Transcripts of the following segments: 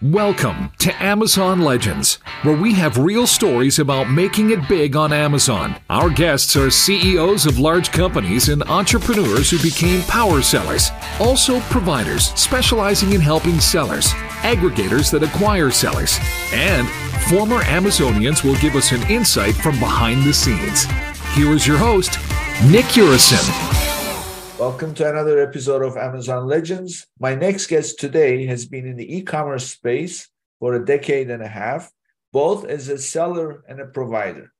Welcome to Amazon Legends, where we have real stories about making it big on Amazon. Our guests are CEOs of large companies and entrepreneurs who became power sellers, also providers specializing in helping sellers, aggregators that acquire sellers, and former Amazonians will give us an insight from behind the scenes. Here is your host, Nick Urison. Welcome to another episode of Amazon Legends. My next guest today has been in the e commerce space for a decade and a half, both as a seller and a provider.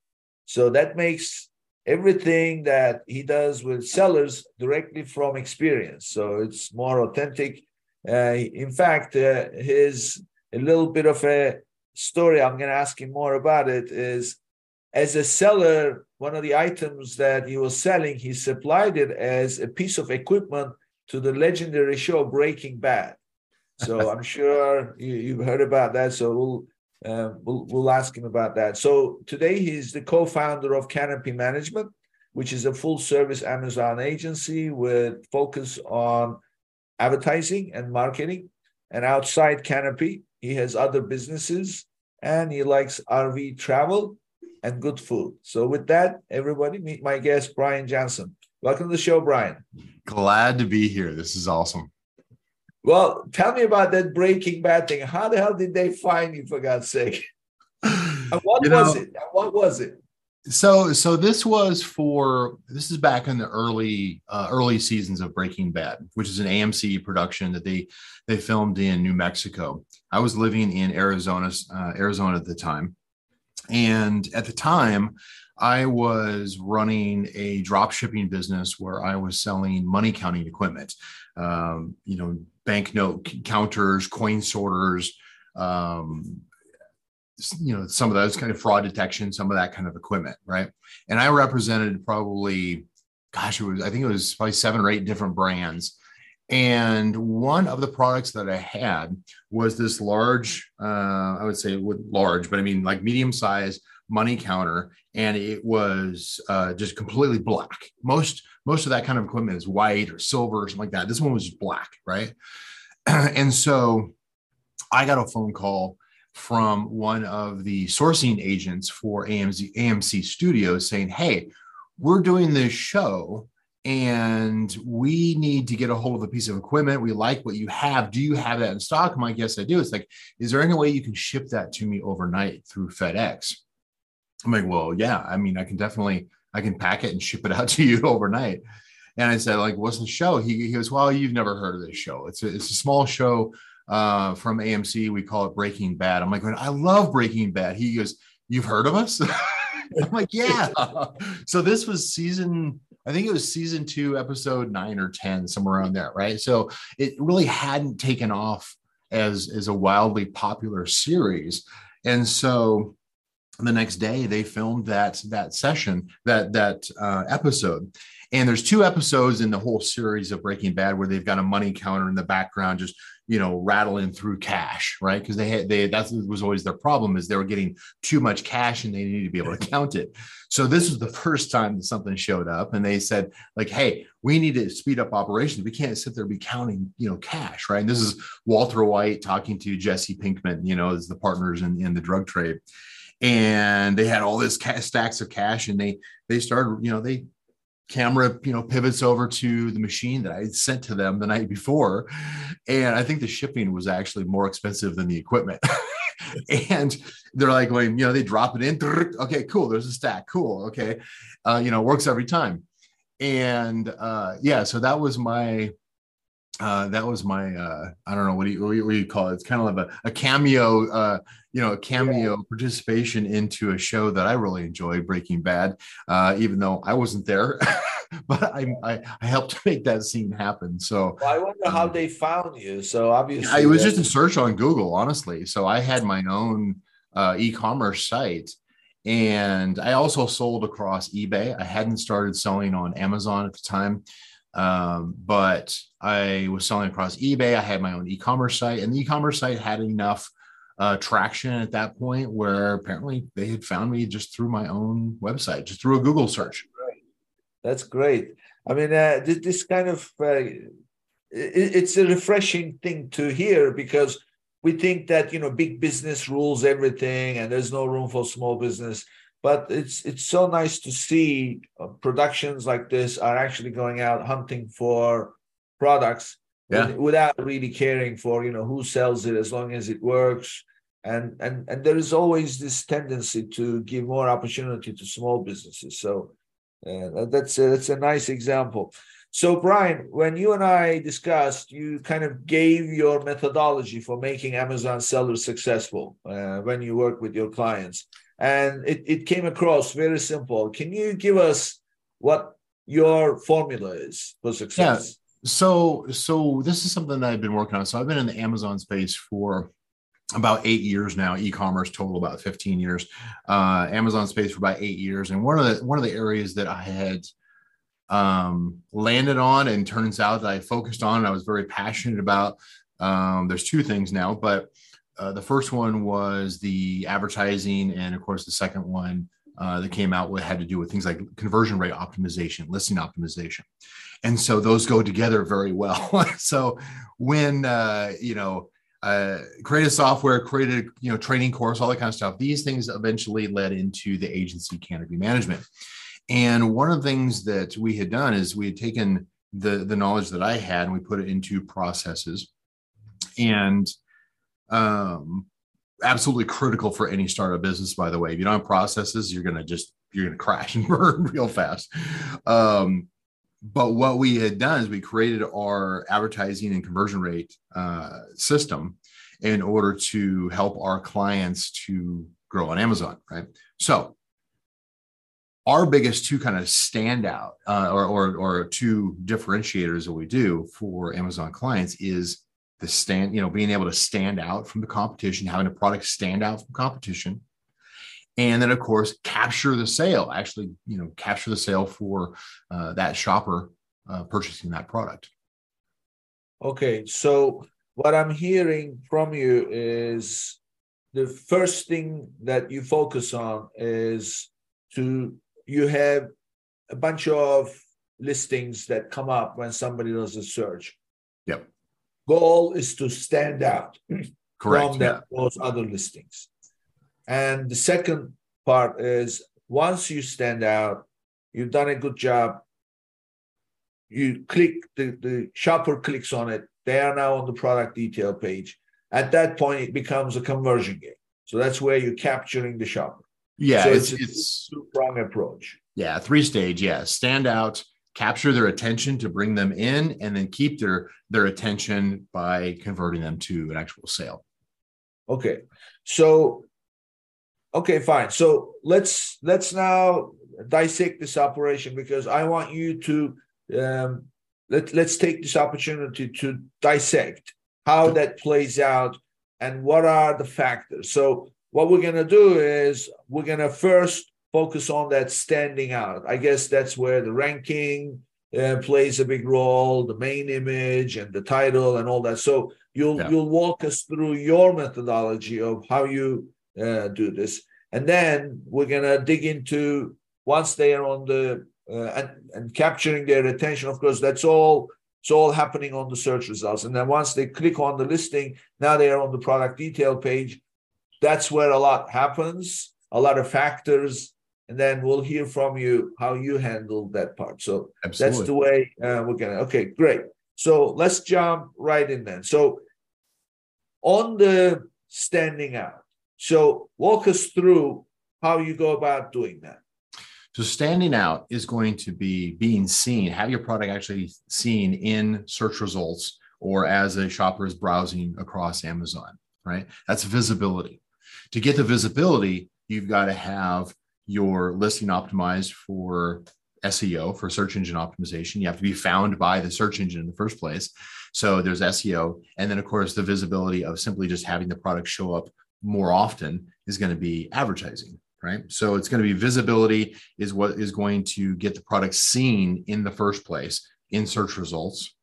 So that makes everything that he does with sellers directly from experience. So it's more authentic. Uh, in fact, uh, his a little bit of a story, I'm going to ask him more about it, is as a seller, one of the items that he was selling, he supplied it as a piece of equipment to the legendary show Breaking Bad. So I'm sure you, have heard about that. So we'll, uh, we'll we'll ask him about that. So today he's the co-founder of Canopy Management, which is a full-service Amazon agency with focus on advertising and marketing. And outside Canopy, he has other businesses and he likes RV travel and good food. So, with that, everybody, meet my guest, Brian Johnson. Welcome to the show, Brian. Glad to be here. This is awesome. Well, tell me about that Breaking Bad thing. How the hell did they find you, for God's sake? and what you was know, it? What was it? So, so this was for this is back in the early uh, early seasons of Breaking Bad, which is an AMC production that they they filmed in New Mexico. I was living in Arizona, uh, Arizona at the time, and at the time, I was running a drop shipping business where I was selling money counting equipment, um, you know, banknote counters, coin sorters, um, you know, some of those kind of fraud detection, some of that kind of equipment, right? And I represented probably, gosh, it was I think it was probably seven or eight different brands. And one of the products that I had was this large, uh, I would say large, but I mean like medium size money counter, and it was uh, just completely black. Most most of that kind of equipment is white or silver or something like that. This one was black, right? and so I got a phone call from one of the sourcing agents for AMC AMC Studios saying, "Hey, we're doing this show." And we need to get a hold of a piece of equipment. We like what you have. Do you have that in stock? I'm like, yes, I do. It's like, is there any way you can ship that to me overnight through FedEx? I'm like, well, yeah. I mean, I can definitely, I can pack it and ship it out to you overnight. And I said, like, what's the show? He, he goes, well, you've never heard of this show. It's a, it's a small show uh, from AMC. We call it Breaking Bad. I'm like, I love Breaking Bad. He goes, you've heard of us? I'm like, yeah. so this was season I think it was season two, episode nine or 10, somewhere around there, right? So it really hadn't taken off as, as a wildly popular series. And so the next day they filmed that that session that that uh, episode and there's two episodes in the whole series of breaking bad where they've got a money counter in the background just you know rattling through cash right? Because they had they that was always their problem is they were getting too much cash and they needed to be able to count it. So this was the first time that something showed up and they said like hey we need to speed up operations. We can't sit there and be counting you know cash right? And this is walter white talking to jesse pinkman you know as the partners in, in the drug trade. And they had all this ca- stacks of cash and they they started you know they camera you know pivots over to the machine that i had sent to them the night before. And i think the shipping was actually more expensive than the equipment. And they're like going you know they drop it in okay cool there's a stack cool okay uh, you know works every time. And uh, yeah so that was my uh, that was my uh, I don't know what do you what do you call it? It's kind of like a, a cameo, uh, you know, a cameo yeah. participation into a show that I really enjoyed, Breaking Bad. Uh, even though I wasn't there, but I, I, I helped make that scene happen. So well, I wonder um, how they found you. So obviously, it was just a search on Google, honestly. So I had my own uh, e-commerce site. And I also sold across eBay. I hadn't started selling on Amazon at the time. Um, but I was selling across eBay. I had my own e-commerce site, and the e-commerce site had enough uh, traction at that point where apparently they had found me just through my own website, just through a Google search. That's great. I mean, uh, this, kind of uh, it, it's a refreshing thing to hear because we think that you know big business rules everything and there's no room for small business but it's it's so nice to see uh, productions like this are actually going out hunting for products yeah. without really caring for you know who sells it as long as it works and and and there is always this tendency to give more opportunity to small businesses. So uh, that's a, that's a nice example. So brian when you and i discussed you kind of gave your methodology for making amazon sellers successful uh, when you work with your clients. And it, it came across very simple. Can you give us what your formula is for success? Yeah. so so this is something that I've been working on. So I've been in the Amazon space for about eight years now e-commerce total about 15 years. Uh, amazon space for about eight years. And one of the one of the areas that i had um, landed on and turns out that i focused on and i was very passionate about um, there's two things now but uh, the first one was the advertising and of course the second one uh, that came out with had to do with things like conversion rate optimization listing optimization. And so those go together very well. So when uh, you know uh, created software created you know training course all that kind of stuff. These things eventually led into the agency canopy management. And one of the things that we had done is we had taken the the knowledge that i had and we put it into processes. And um absolutely critical for any startup business by the way. If you don't have processes you're to just you're to crash and burn real fast. Um but what we had done is we created our advertising and conversion rate uh, system in order to help our clients to grow on Amazon, right? So our biggest two kind of standout uh, or, or, or two differentiators that we do for Amazon clients is the stand, you know, being able to stand out from the competition, having a product stand out from competition, and then of course capture the sale actually you know capture the sale for uh, that shopper uh, purchasing that product. Okay so what i'm hearing from you is the first thing that you focus on is to you have a bunch of listings that come up when somebody does a search. Yep. Goal is to stand out Correct, from that, those other listings and the second part is once you stand out, you've done a good job. You click the, the shopper clicks on it. They are now on the product detail page. At that point, it becomes a conversion game. So that's where you're capturing the shopper. Yeah, so it's, it's, a strong approach. Yeah, three stage. Yeah, stand out, capture their attention to bring them in, and then keep their their attention by converting them to an actual sale. Okay, so Okay, fine. So let's let's now dissect this operation because I want you to um, let let's take this opportunity to dissect how that plays out and what are the factors. So what we're gonna do is we're gonna first focus on that standing out. I guess that's where the ranking uh, plays a big role, the main image and the title and all that. So you'll yeah. you'll walk us through your methodology of how you uh, do this. And then we're going to dig into once they are on the uh, and, and capturing their attention. Of course, that's all. It's all happening on the search results. And then once they click on the listing, now they are on the product detail page. That's where a lot happens, a lot of factors. And then we'll hear from you how you handle that part. So Absolutely. that's the way uh, we're going to. Okay, great. So let's jump right in then. So on the standing out, so walk us through how you go about doing that. So standing out is going to be being seen, have your product actually seen in search results or as a shopper is browsing across Amazon, right? That's visibility. To get the visibility, you've got to have your listing optimized for SEO, for search engine optimization. You have to be found by the search engine in the first place. So there's SEO. And then, of course, the visibility of simply just having the product show up more often is going to be advertising right? So it's going to be visibility is what is going to get the product seen in the first place in search results.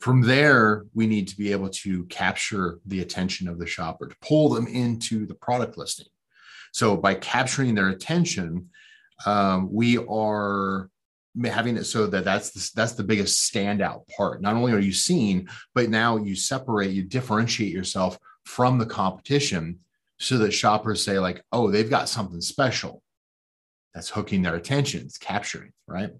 From there we need to be able to capture the attention of the shopper to pull them into the product listing. So by capturing their attention um, we are having it so that that's the, that's the biggest standout part. Not only are you seen, but now you separate, you differentiate yourself from the competition so that shoppers say like, oh, they've got something special that's hooking their attention, it's capturing, right?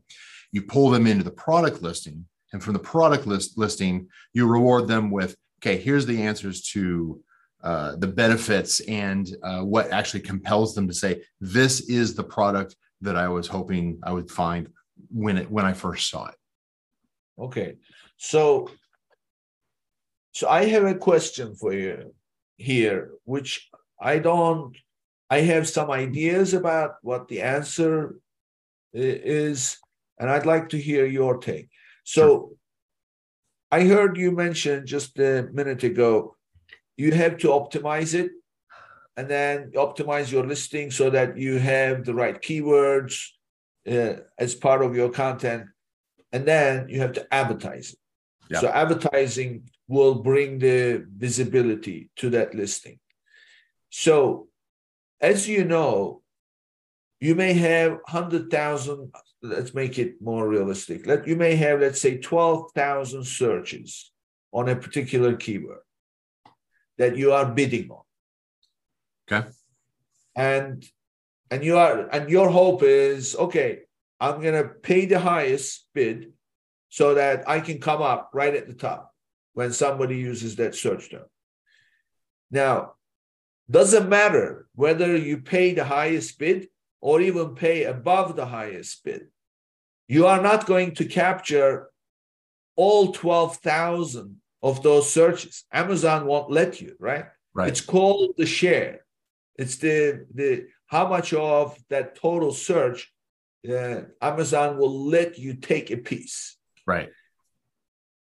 You pull them into the product listing, and from the product list listing, you reward them with, okay, here's the answers to uh, the benefits and uh, what actually compels them to say, this is the product that I was hoping I would find when it when I first saw it. Okay, so so I have a question for you here, which I don't. I have some ideas about what the answer is, and I'd like to hear your take. So, sure. I heard you mention just a minute ago, you have to optimize it and then optimize your listing so that you have the right keywords uh, as part of your content. And then you have to advertise it. Yeah. So, advertising will bring the visibility to that listing. So, as you know, you may have 100,000, let's make it more realistic. Let, you may have, let's say, 12,000 searches on a particular keyword that you are bidding on. Okay. And and you are and your hope is okay, I'm gonna pay the highest bid so that I can come up right at the top when somebody uses that search term. Now, doesn't matter whether you pay the highest bid or even pay above the highest bid. You are not going to capture all 12,000 of those searches. Amazon won't let you, right? Right. It's called the share. It's the the how much of that total search uh, Amazon will let you take a piece. Right.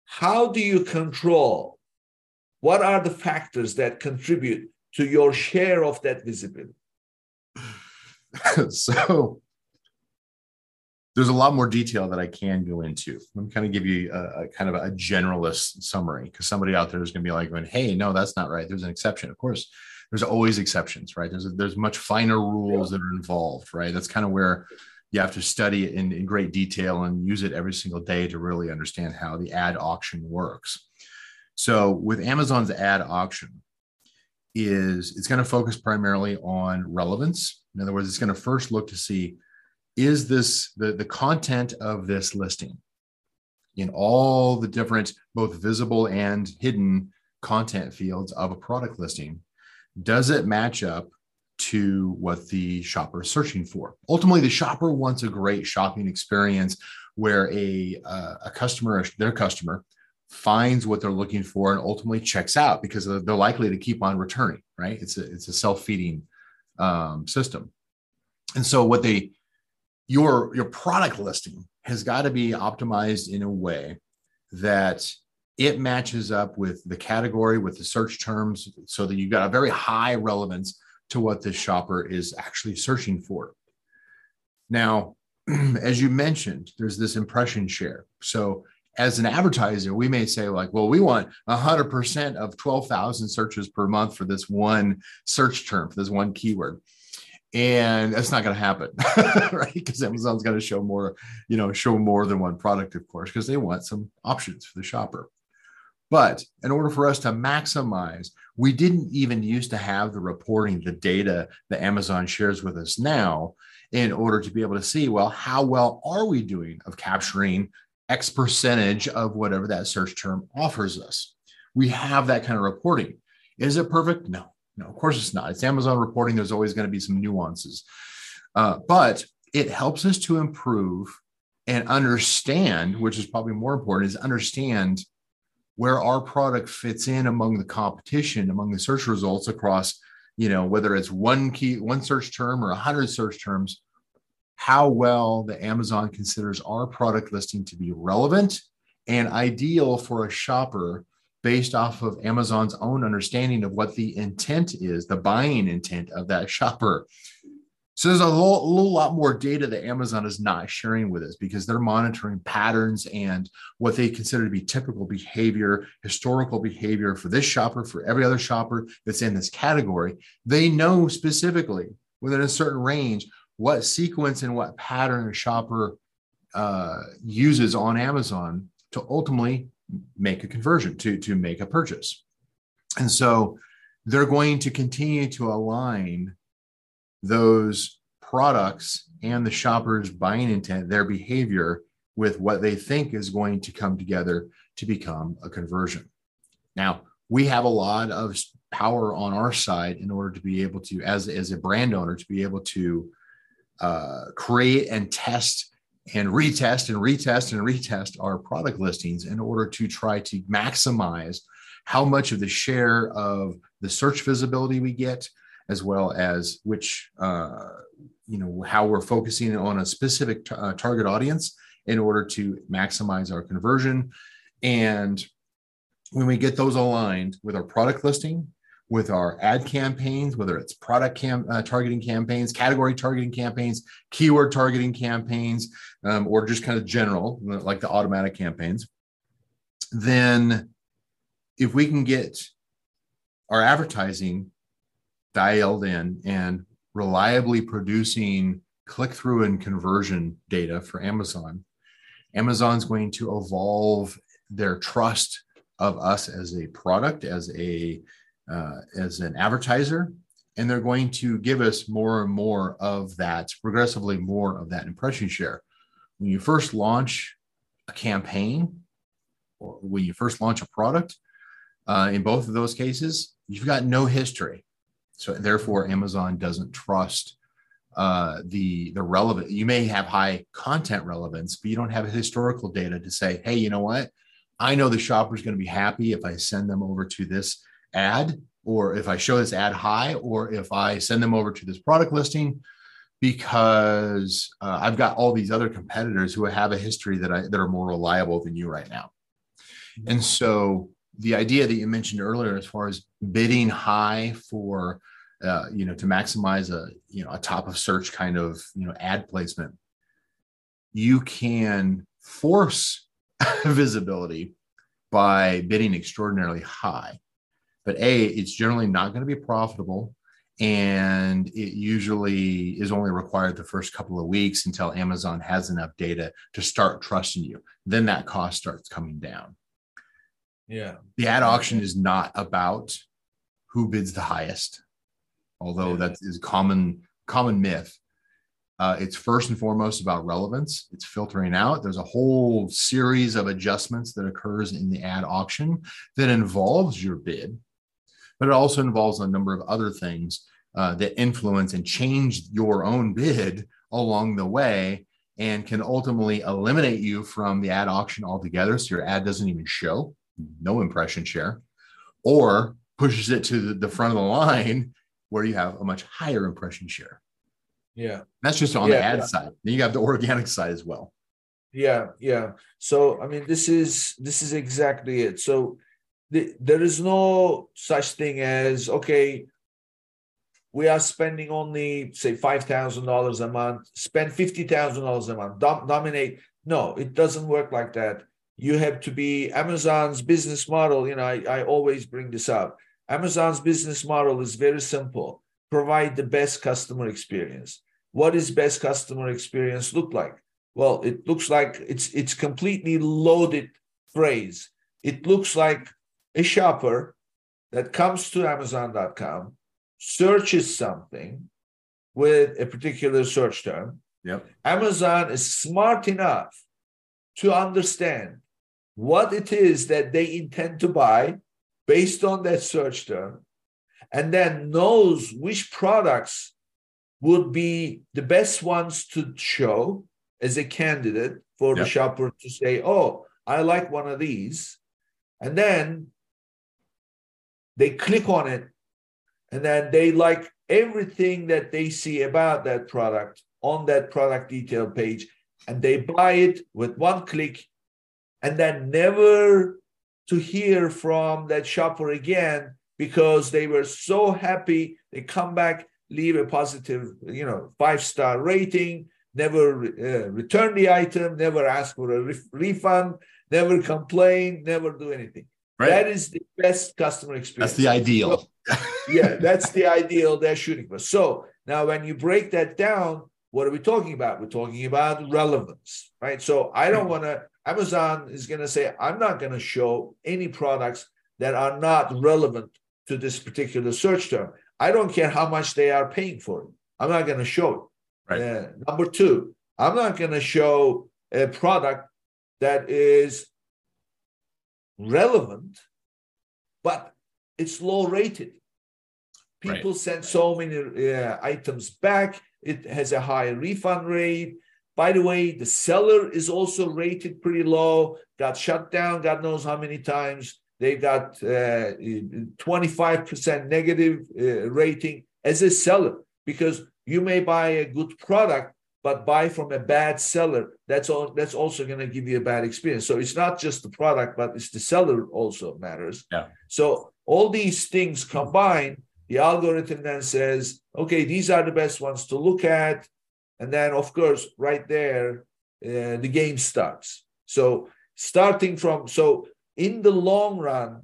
How do you control? What are the factors that contribute to your share of that visibility? so there's a lot more detail that I can go into. Let me kind of give you a, a kind of a generalist summary because somebody out there is going to be like, going, "Hey, no, that's not right. There's an exception." Of course, there's always exceptions, right? There's there's much finer rules that are involved, right? That's kind of where you have to study it in, in great detail and use it every single day to really understand how the ad auction works. So with Amazon's ad auction, is it's going to focus primarily on relevance. In other words, it's going to first look to see is this the, the content of this listing in all the different both visible and hidden content fields of a product listing does it match up to what the shopper is searching for. Ultimately the shopper wants a great shopping experience where a, uh, a customer their customer finds what they're looking for and ultimately checks out because they're likely to keep on returning right? It's a it's a self-feeding um, system. And so what they your your product listing has got to be optimized in a way that it matches up with the category with the search terms so that you've got a very high relevance to what the shopper is actually searching for now as you mentioned there's this impression share so as an advertiser, we may say like, well, we want 100% of 12,000 searches per month for this one search term, for this one keyword. And that's not going to happen, right? Because Amazon's going to show more, you know, show more than one product, of course, because they want some options for the shopper. But in order for us to maximize, we didn't even used to have the reporting, the data that Amazon shares with us now in order to be able to see, well, how well are we doing of capturing X percentage of whatever that search term offers us. We have that kind of reporting. Is it perfect? No, no, of course it's not. It's Amazon reporting. There's always going to be some nuances, uh, but it helps us to improve and understand, which is probably more important, is understand where our product fits in among the competition, among the search results across, you know, whether it's one key, one search term or a hundred search terms how well the Amazon considers our product listing to be relevant and ideal for a shopper based off of Amazon's own understanding of what the intent is, the buying intent of that shopper. So there's a little, little, lot more data that Amazon is not sharing with us because they're monitoring patterns and what they consider to be typical behavior, historical behavior for this shopper, for every other shopper that's in this category. They know specifically within a certain range what sequence and what pattern a shopper uh, uses on Amazon to ultimately make a conversion to to make a purchase, and so they're going to continue to align those products and the shopper's buying intent, their behavior with what they think is going to come together to become a conversion. Now, we have a lot of power on our side in order to be able to, as, as a brand owner, to be able to uh, create and test and retest and retest and retest our product listings in order to try to maximize how much of the share of the search visibility we get, as well as which, uh, you know, how we're focusing on a specific t- uh, target audience in order to maximize our conversion. And when we get those aligned with our product listing, with our ad campaigns, whether it's product cam- uh, targeting campaigns, category targeting campaigns, keyword targeting campaigns, um, or just kind of general, like the automatic campaigns, then if we can get our advertising dialed in and reliably producing click through and conversion data for Amazon, Amazon's going to evolve their trust of us as a product, as a uh, as an advertiser, and they're going to give us more and more of that, progressively more of that impression share. When you first launch a campaign, or when you first launch a product, uh, in both of those cases, you've got no history. So therefore, Amazon doesn't trust uh, the the relevant. You may have high content relevance, but you don't have historical data to say, hey, you know what? I know the shopper is going to be happy if I send them over to this ad, or if I show this ad high, or if I send them over to this product listing, because uh, I've got all these other competitors who have a history that I that are more reliable than you right now. And so the idea that you mentioned earlier, as far as bidding high for, uh, you know, to maximize a, you know, a top of search kind of, you know, ad placement, you can force visibility by bidding extraordinarily high. But A, it's generally not going to be profitable. And it usually is only required the first couple of weeks until Amazon has enough data to start trusting you. Then that cost starts coming down. Yeah. The ad auction is not about who bids the highest, although yeah. that is common common myth. Uh, it's first and foremost about relevance. It's filtering out. There's a whole series of adjustments that occurs in the ad auction that involves your bid, but it also involves a number of other things uh, that influence and change your own bid along the way and can ultimately eliminate you from the ad auction altogether. So your ad doesn't even show no impression share, or pushes it to the, the front of the line where you have a much higher impression share. Yeah. That's just on yeah, the ad yeah. side. Then you have the organic side as well. Yeah, yeah. So I mean this is this is exactly it. So the, there is no such thing as okay, we are spending only say five thousand dollars a month, spend fifty thousand dollars a month, dom- dominate. No, it doesn't work like that you have to be Amazon's business model. You know, I, I always bring this up. Amazon's business model is very simple provide the best customer experience. What is best customer experience look like? Well, it looks like it's it's completely loaded phrase. It looks like a shopper that comes to Amazon.com, searches something with a particular search term. Yep. Amazon is smart enough to understand what it is that they intend to buy based on that search term, and then knows which products would be the best ones to show as a candidate for yep. the shopper to say, oh, I like one of these. And then they click on it and then they like everything that they see about that product on that product detail page and they buy it with one click and then never to hear from that shopper again because they were so happy. They come back, leave a positive, you know, five star rating, never uh, return the item, never ask for a re- refund, never complain, never do anything. Right. That is the best customer experience. That's the ideal. So, yeah, that's the ideal they're shooting for. So now, when you break that down, what are we talking about? We're talking about relevance, right? So I don't want to, Amazon is going to say, I'm not going to show any products that are not relevant to this particular search term. I don't care how much they are paying for it. I'm not going to show it. Right. Uh, number two, I'm not going to show a product that is relevant, but it's low rated. People right. send so many uh, items back. It has a high refund rate. By the way, the seller is also rated pretty low, got shut down, God knows how many times. They've got uh, 25% negative uh, rating as a seller because you may buy a good product, but buy from a bad seller. That's all. That's also going to give you a bad experience. So it's not just the product, but it's the seller also matters. Yeah. So all these things combined, the algorithm then says, okay, these are the best ones to look at, and then of course, right there, uh, the game starts. So starting from so in the long run,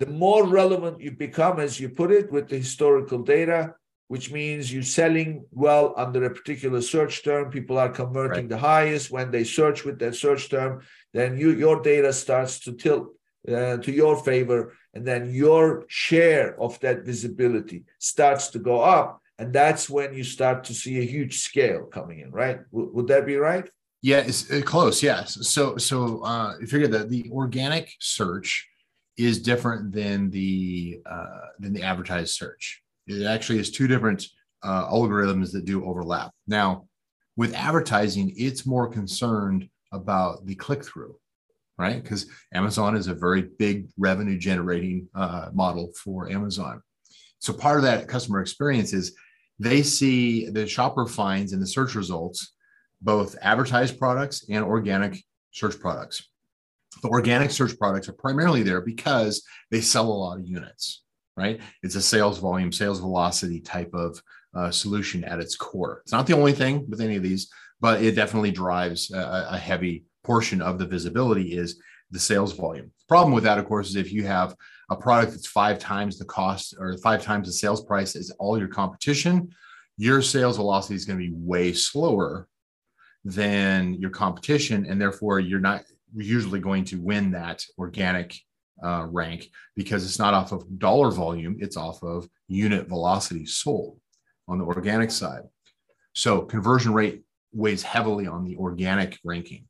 the more relevant you become, as you put it, with the historical data, which means you're selling well under a particular search term. People are converting right. the highest when they search with that search term. Then you, your data starts to tilt uh, to your favor, and then your share of that visibility starts to go up, and that's when you start to see a huge scale coming in. Right? W- would that be right? Yeah, it's uh, close. Yes. So, so uh, figure that the organic search is different than the uh, than the advertised search. It actually is two different uh, algorithms that do overlap. Now, with advertising, it's more concerned about the click through, right? Because Amazon is a very big revenue generating uh, model for Amazon. So part of that customer experience is they see the shopper finds in the search results both advertised products and organic search products. The organic search products are primarily there because they sell a lot of units, right? It's a sales volume, sales velocity type of uh, solution at its core. It's not the only thing with any of these, but it definitely drives a, a heavy portion of the visibility is the sales volume. Problem with that, of course, is if you have a product that's five times the cost or five times the sales price as all your competition, your sales velocity is going to be way slower than your competition, and therefore you're not usually going to win that organic uh, rank because it's not off of dollar volume; it's off of unit velocity sold on the organic side. So conversion rate weighs heavily on the organic ranking.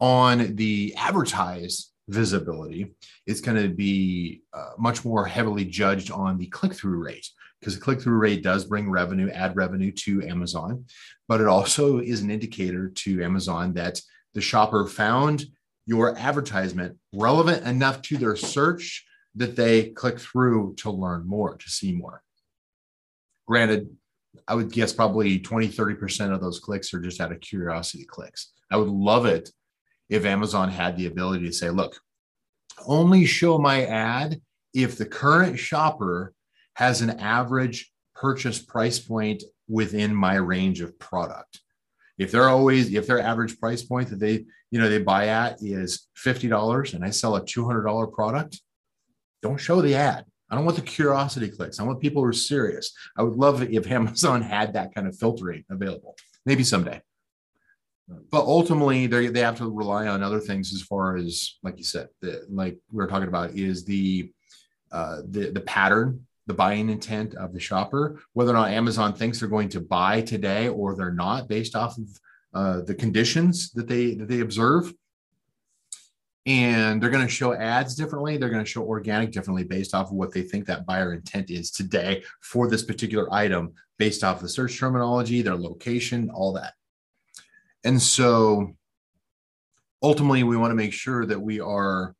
On the advertised visibility, it's going to be uh, much more heavily judged on the click through rate because the click through rate does bring revenue, ad revenue to Amazon, but it also is an indicator to Amazon that the shopper found your advertisement relevant enough to their search that they click through to learn more, to see more. Granted, I would guess probably 20, 30% of those clicks are just out of curiosity clicks. I would love it if Amazon had the ability to say, look, only show my ad if the current shopper has an average purchase price point within my range of product. If they're always, if their average price point that they, you know, they buy at is $50 and I sell a $200 product, don't show the ad. I don't want the curiosity clicks. I want people who are serious. I would love it if Amazon had that kind of filtering available. Maybe someday. But ultimately, they they have to rely on other things as far as, like you said, the, like we were talking about, is the uh, the the pattern the buying intent of the shopper, whether or not Amazon thinks they're going to buy today or they're not, based off of uh, the conditions that they that they observe. And they're going to show ads differently. They're going to show organic differently based off of what they think that buyer intent is today for this particular item, based off the search terminology, their location, all that. And so ultimately, we want to make sure that we are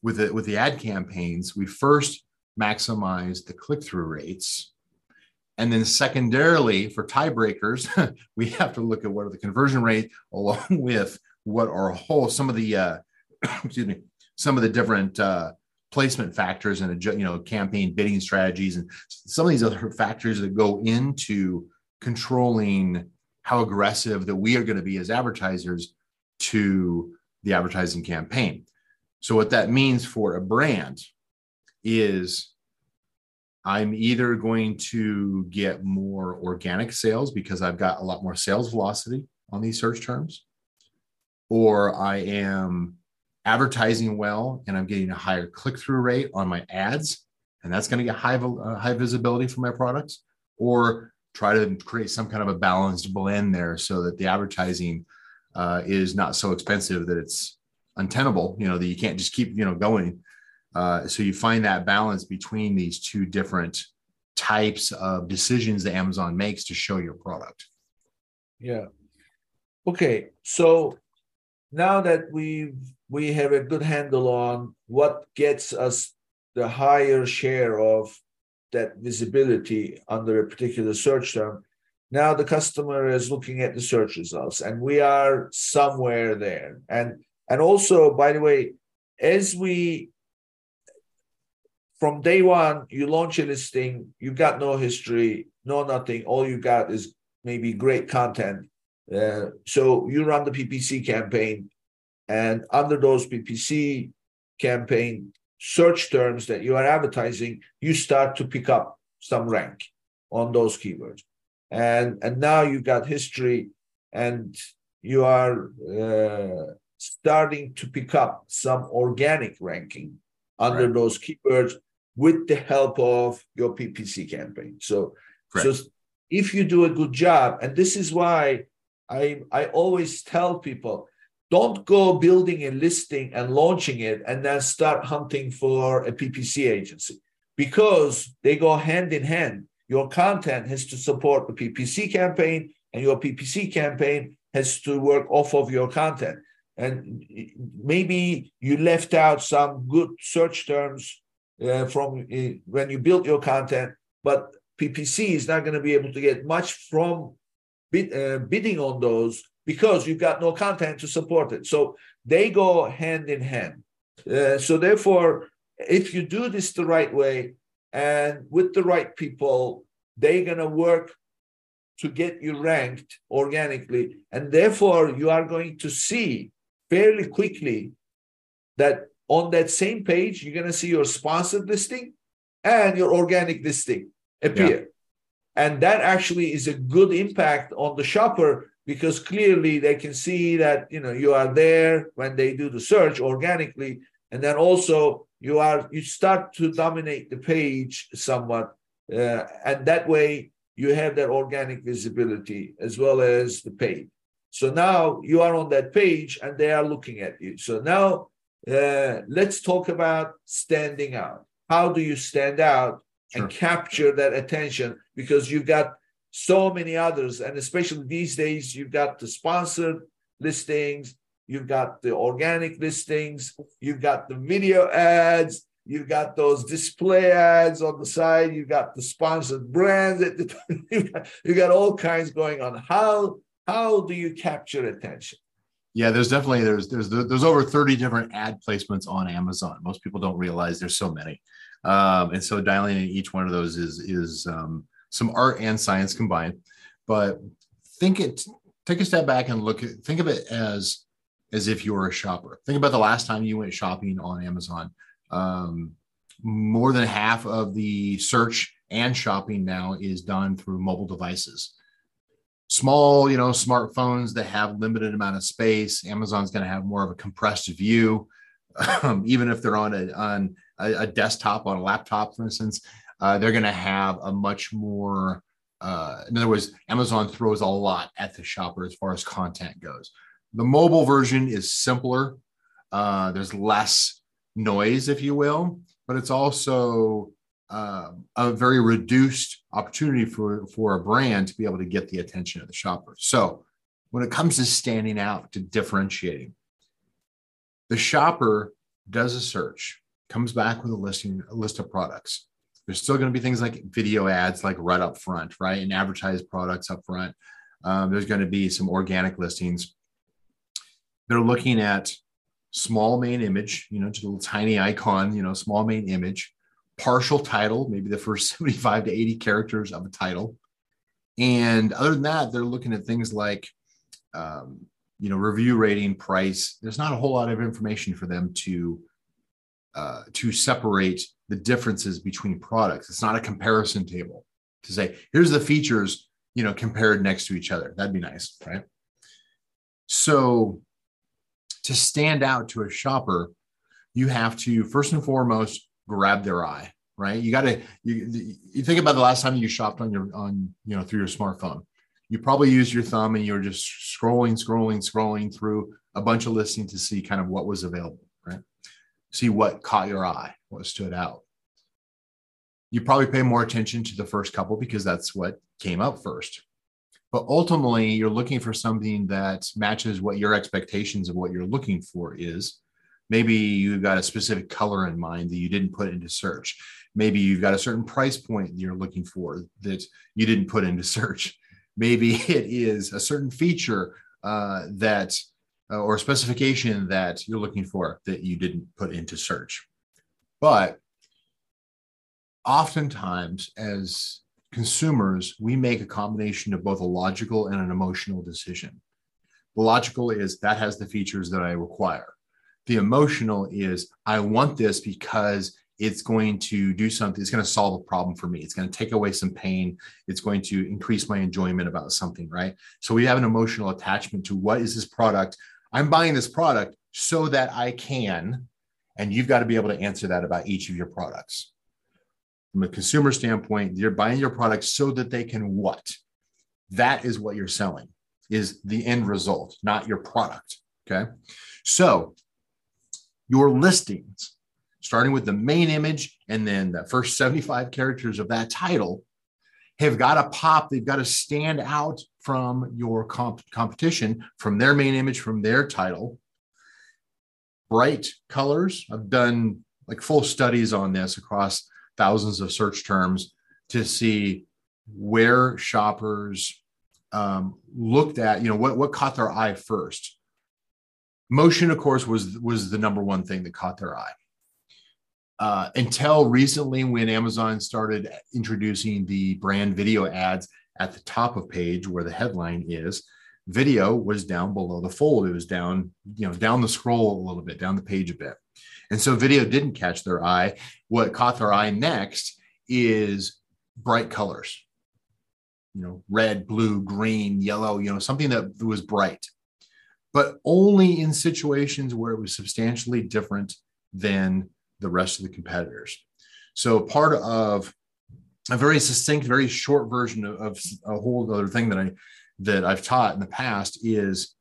with the with the ad campaigns, we first maximize the click through rates. And then secondarily, for tiebreakers, we have to look at what are the conversion rate along with what are whole some of the uh, excuse me some of the different uh, placement factors and you know campaign bidding strategies and some of these other factors that go into controlling how aggressive that we are going to be as advertisers to the advertising campaign. So what that means for a brand is I'm either going to get more organic sales because I've got a lot more sales velocity on these search terms, or I am advertising well and I'm getting a higher click through rate on my ads, and that's going to get high, uh, high visibility for my products, or try to create some kind of a balanced blend there so that the advertising uh, is not so expensive that it's untenable, you know, that you can't just keep, you know, going. Uh, so you find that balance between these two different types of decisions that Amazon makes to show your product. Yeah. Okay. So now that we we have a good handle on what gets us the higher share of that visibility under a particular search term, now the customer is looking at the search results and we are somewhere there. And and also, by the way, as we from day one, you launch a listing, you got no history, no nothing. All you got is maybe great content. Uh, so you run the PPC campaign, and under those PPC campaign search terms that you are advertising, you start to pick up some rank on those keywords. And and now you've got history, and you are uh, starting to pick up some organic ranking under right. those keywords with the help of your PPC campaign. So, so if you do a good job, and this is why I I always tell people, don't go building a listing and launching it and then start hunting for a PPC agency because they go hand in hand. Your content has to support the PPC campaign, and your PPC campaign has to work off of your content and maybe you left out some good search terms uh, from uh, when you built your content, but PPC is not going to be able to get much from bid, uh, bidding on those because you've got no content to support it. So they go hand in hand. Uh, so therefore, if you do this the right way and with the right people, they're going to work to get you ranked organically, and therefore you are going to see fairly quickly that on that same page, you're going to see your sponsored listing and your organic listing appear. Yeah. And that actually is a good impact on the shopper because clearly they can see that you know you are there when they do the search organically and then also you are you start to dominate the page somewhat uh, and that way you have that organic visibility as well as the paid so now you are on that page and they are looking at you. So now uh, let's talk about standing out. How do you stand out sure. and capture that attention? Because you've got so many others, and especially these days, you've got the sponsored listings, you've got the organic listings, you've got the video ads, you've got those display ads on the side, you've got the sponsored brands, you've got all kinds going on. How how do you capture attention? Yeah, there's definitely there's there's there's over 30 different ad placements on Amazon. Most people don't realize there's so many, um, and so dialing in each one of those is is um, some art and science combined. But think it take a step back and look at think of it as as if you were a shopper. Think about the last time you went shopping on Amazon. Um, more than half of the search and shopping now is done through mobile devices small, you know, smartphones that have limited amount of space. Amazon's going to have more of a compressed view, um, even if they're on a on a, a, desktop on a laptop, for instance. Uh, they're going to have a much more. Uh, in other words, Amazon throws a lot at the shopper as far as content goes. The mobile version is simpler. Uh, there's less noise, if you will, but it's also uh, a very reduced opportunity for, for a brand to be able to get the attention of the shopper. So, when it comes to standing out, to differentiating, the shopper does a search, comes back with a listing, a list of products. There's still going to be things like video ads, like right up front, right, and advertised products up front. Um, there's going to be some organic listings. They're looking at small main image, you know, just a little tiny icon, you know, small main image partial title, maybe the first 75 to 80 characters of a title. And other than that, they're looking at things like, um, you know, review rating, price. There's not a whole lot of information for them to uh, to separate the differences between products. It's not a comparison table to say, here's the features, you know, compared next to each other. That'd be nice, right? So to stand out to a shopper, you have to first and foremost grab their eye, right? You got to you, you think about the last time you shopped on your on you know through your smartphone. You probably used your thumb and you were just scrolling, scrolling, scrolling through a bunch of listings to see kind of what was available, right? See what caught your eye, what stood out. You probably pay more attention to the first couple because that's what came up first. But ultimately, you're looking for something that matches what your expectations of what you're looking for is. Maybe you've got a specific color in mind that you didn't put into search. Maybe you've got a certain price point you're looking for that you didn't put into search. Maybe it is a certain feature uh, that uh, or specification that you're looking for that you didn't put into search. But oftentimes, as consumers, we make a combination of both a logical and an emotional decision. The logical is that has the features that I require. The emotional is I want this because it's going to do something, it's going to solve a problem for me. It's going to take away some pain. It's going to increase my enjoyment about something, right? So we have an emotional attachment to what is this product? I'm buying this product so that I can, and you've got to be able to answer that about each of your products from a consumer standpoint, you're buying your product so that they can what? That is what you're selling, is the end result, not your product. Okay. So your listings, starting with the main image and then the first 75 characters of that title, have got to pop. They've got to stand out from your comp- competition, from their main image, from their title. Bright colors. I've done like full studies on this across thousands of search terms to see where shoppers um, looked at, you know, what, what caught their eye first. Motion, of course, was was the number one thing that caught their eye. Uh, until recently, when Amazon started introducing the brand video ads at the top of page where the headline is, video was down below the fold. It was down, you know, down the scroll a little bit, down the page a bit. And so video didn't catch their eye. What caught their eye next is bright colors, you know, red, blue, green, yellow, you know, something that was bright, but only in situations where it was substantially different than the rest of the competitors. So part of a very succinct, very short version of, of a whole other thing that I that I've taught in the past is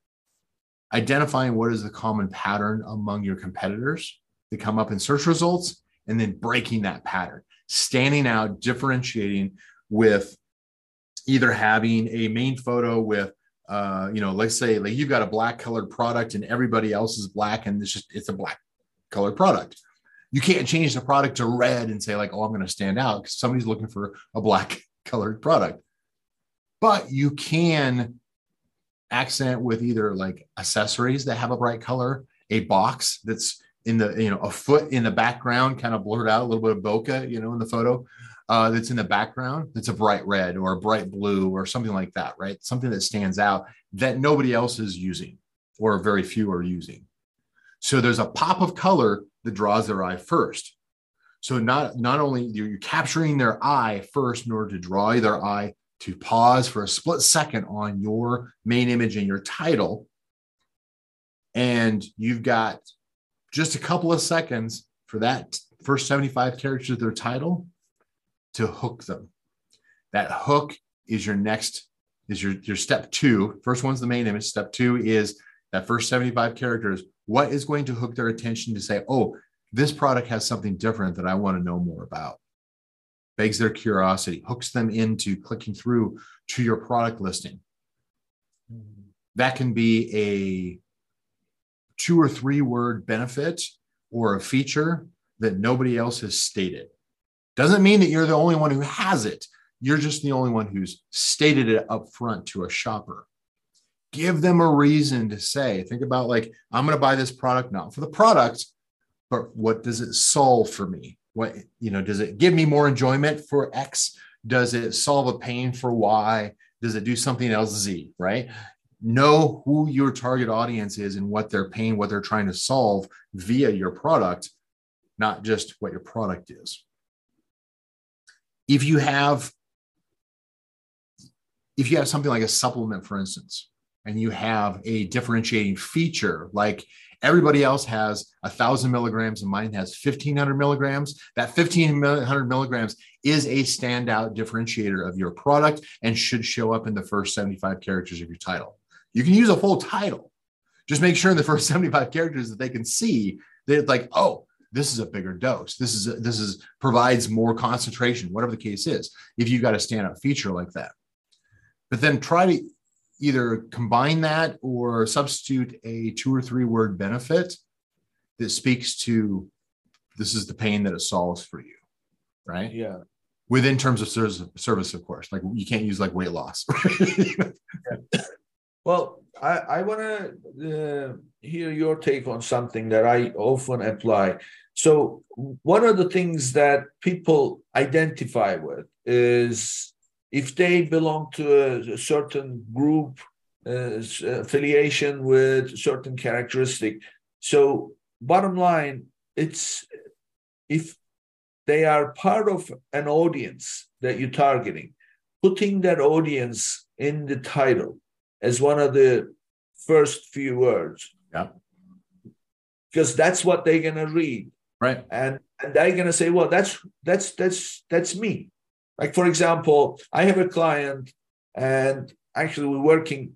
identifying what is the common pattern among your competitors that come up in search results and then breaking that pattern, standing out, differentiating with either having a main photo with uh, you know, let's say like you've got a black colored product and everybody else is black and it's just it's a black colored product. You can't change the product to red and say like, oh, I'm going to stand out because somebody's looking for a black colored product. But you can accent with either like accessories that have a bright color, a box that's in the you know a foot in the background, kind of blurred out a little bit of bokeh, you know, in the photo uh, that's in the background. That's a bright red or a bright blue or something like that, right? Something that stands out that nobody else is using or very few are using. So there's a pop of color that draws their eye first. So not not only you're capturing their eye first in order to draw their eye to pause for a split second on your main image and your title, and you've got just a couple of seconds for that first 75 characters of their title to hook them. That hook is your next, is your, your step two. First one's the main image. Step two is that first 75 characters. What is going to hook their attention to say, oh, this product has something different that I want to know more about? Begs their curiosity, hooks them into clicking through to your product listing. That can be a two or three word benefit or a feature that nobody else has stated. Doesn't mean that you're the only one who has it. You're just the only one who's stated it up front to a shopper. Give them a reason to say, think about like, I'm going to buy this product, not for the product, but what does it solve for me? What, you know, does it give me more enjoyment for X? Does it solve a pain for Y? Does it do something else Z? Right know who your target audience is and what they're paying, what they're trying to solve via your product, not just what your product is. If you have if you have something like a supplement, for instance, and you have a differentiating feature like everybody else has a thousand milligrams and mine has 1500 milligrams. That 1500 milligrams is a standout differentiator of your product and should show up in the first 75 characters of your title. You can use a full title. Just make sure in the first 75 characters that they can see that like oh this is a bigger dose. This is a, this is provides more concentration whatever the case is if you've got a standout feature like that. But then try to either combine that or substitute a two or three word benefit that speaks to this is the pain that it solves for you right? Yeah. Within terms of service, service of course like you can't use like weight loss. Well i, I want to uh, hear your take on something that i often apply. So one of the things that people identify with is if they belong to a, certain group uh, affiliation with certain characteristic. So bottom line it's if they are part of an audience that you're targeting putting that audience in the title as one of the first few words. Yeah. Because that's what they're going to read. Right. And and they're going to say well that's that's that's that's me like, for example, I have a client, and actually, we're working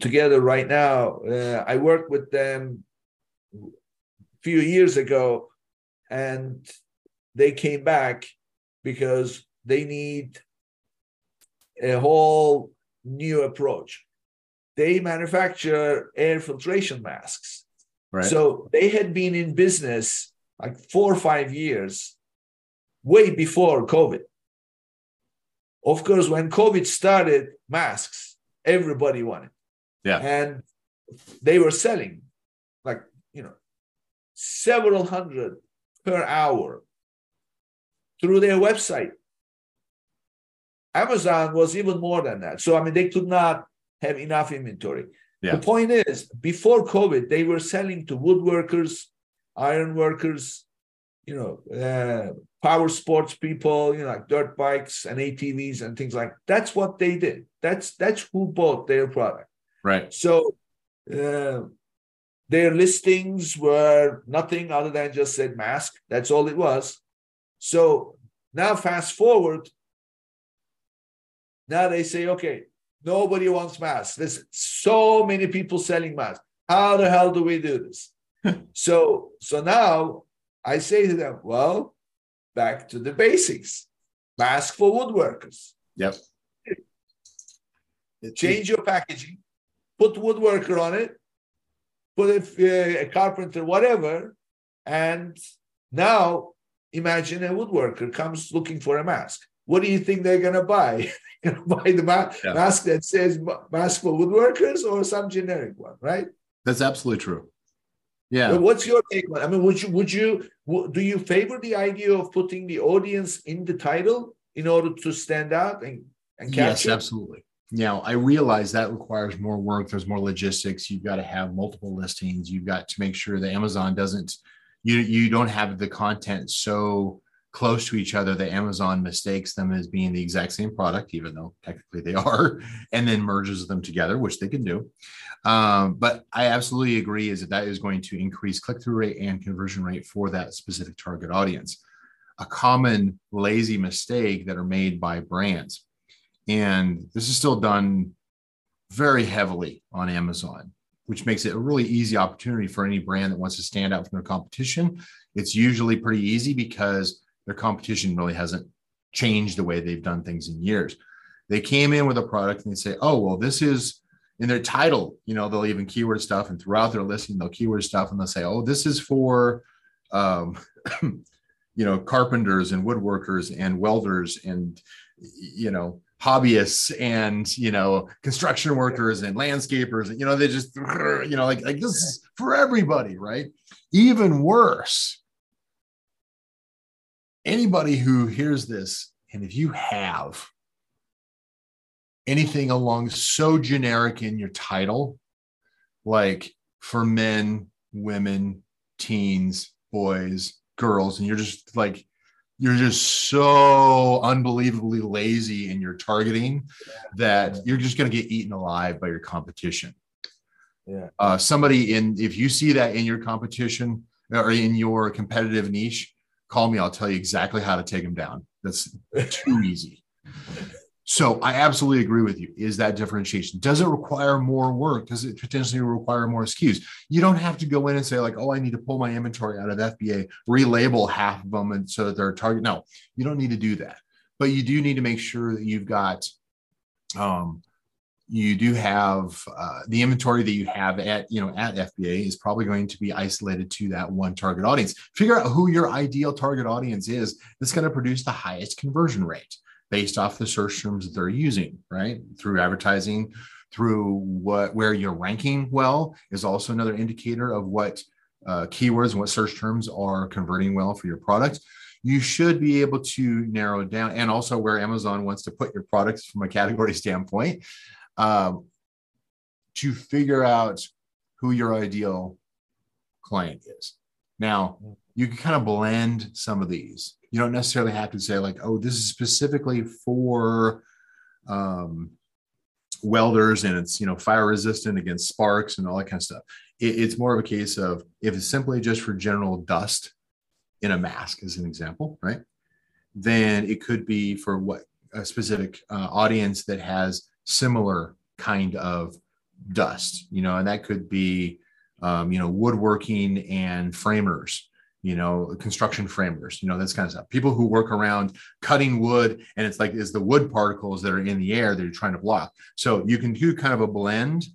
together right now. Uh, I worked with them a few years ago, and they came back because they need a whole new approach. They manufacture air filtration masks. Right. So they had been in business like four or five years, way before COVID. Of course, when COVID started, masks, everybody wanted. Yeah. And they were selling like, you know, several hundred per hour through their website. Amazon was even more than that. So, I mean, they could not have enough inventory. Yeah. The point is, before COVID, they were selling to woodworkers, iron workers, you know, uh, power sports people, you know, like dirt bikes and ATVs and things like that's what they did. That's that's who bought their product. Right. So uh, their listings were nothing other than just said mask. That's all it was. So now fast forward. Now they say, okay, nobody wants masks. There's so many people selling masks. How the hell do we do this? so so now I say to them, well, back to the basics. Mask for woodworkers. Yep. Change your packaging, put woodworker on it, put a, a carpenter, whatever, and now imagine a woodworker comes looking for a mask. What do you think they're going to buy? going to buy the ma- yeah. mask that says mask for woodworkers or some generic one, right? That's absolutely true. Yeah. But what's your take on? I mean, would you would you do you favor the idea of putting the audience in the title in order to stand out and and capture? Yes, absolutely. Now, I realize that requires more work. There's more logistics. You've got to have multiple listings. You've got to make sure that Amazon doesn't you you don't have the content so close to each other that Amazon mistakes them as being the exact same product, even though technically they are, and then merges them together, which they can do. Um, but I absolutely agree is that that is going to increase click through rate and conversion rate for that specific target audience. A common lazy mistake that are made by brands, and this is still done very heavily on Amazon, which makes it a really easy opportunity for any brand that wants to stand out from their competition. It's usually pretty easy because their competition really hasn't changed the way they've done things in years. They came in with a product and they say, oh, well, this is in their title, you know, they'll even keyword stuff and throughout their listing, they'll keyword stuff and they'll say, oh, this is for, um, you know, carpenters and woodworkers and welders and, you know, hobbyists and, you know, construction workers and landscapers. And, you know, they just, you know, like, like this is for everybody, right? Even worse, anybody who hears this, and if you have anything along so generic in your title, like for men, women, teens, boys, girls, and you're just like you're just so unbelievably lazy in your targeting that you're just going to get eaten alive by your competition. Yeah. Uh, somebody in if you see that in your competition or in your competitive niche, call me. I'll tell you exactly how to take them down. That's too easy. So I absolutely agree with you. Is that differentiation? Does it require more work? Does it potentially require more SKUs? You don't have to go in and say like, oh, I need to pull my inventory out of FBA, relabel half of them, and so that they're target. No, you don't need to do that. But you do need to make sure that you've got, um, you do have uh, the inventory that you have at you know at FBA is probably going to be isolated to that one target audience. Figure out who your ideal target audience is that's going to produce the highest conversion rate based off the search terms that they're using, right? Through advertising, through what where you're ranking well is also another indicator of what uh, keywords and what search terms are converting well for your product. You should be able to narrow down, and also where Amazon wants to put your products from a category standpoint, um, to figure out who your ideal client is. Now, you can kind of blend some of these. You don't necessarily have to say like oh this is specifically for um, welders and it's you know fire resistant against sparks and all that kind of stuff. It, it's more of a case of if it's simply just for general dust in a mask as an example right? Then it could be for what a specific uh, audience that has similar kind of dust you know and that could be um, you know woodworking and framers you know, construction framers, you know, this kind of stuff. People who work around cutting wood, and it's like is the wood particles that are in the air that you're trying to block. So you can do kind of a blend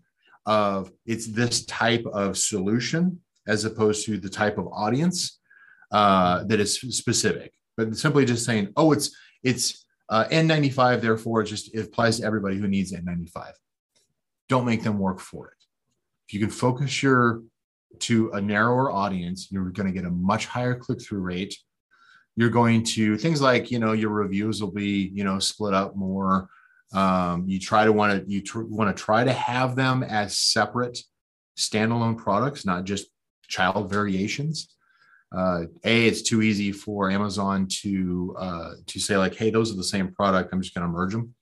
of it's this type of solution as opposed to the type of audience uh, that is specific. But simply just saying, oh, it's it's uh, N95, therefore just it applies to everybody who needs N95. Don't make them work for it. If you can focus your to a narrower audience, you're going to get a much higher click through rate. You're going to things like, you know, your reviews will be, you know, split up more. Um, you try to want to, you tr- want to try to have them as separate standalone products, not just child variations. Uh, a, it's too easy for Amazon to uh, to say like, hey, those are the same product. I'm just going to merge them.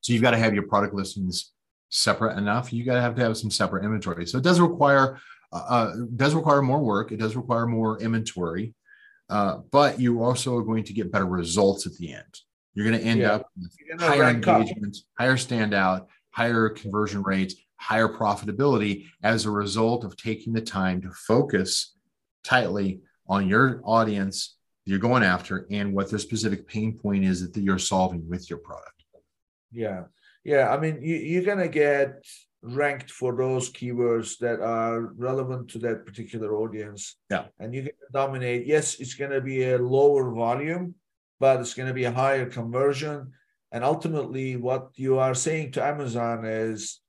So you've got to have your product listings separate enough. You got to have to have some separate inventory. So it does require uh, uh, does require more work. It does require more inventory, uh, but you also are going to get better results at the end. You're going to end yeah. up with higher engagement, higher standout, higher conversion rates, higher profitability as a result of taking the time to focus tightly on your audience you're going after and what their specific pain point is that you're solving with your product. Yeah. Yeah. I mean, you, you're going to get ranked for those keywords that are relevant to that particular audience. Yeah. And you can dominate. Yes, it's going to be a lower volume, but it's going to be a higher conversion. And ultimately, what you are saying to Amazon is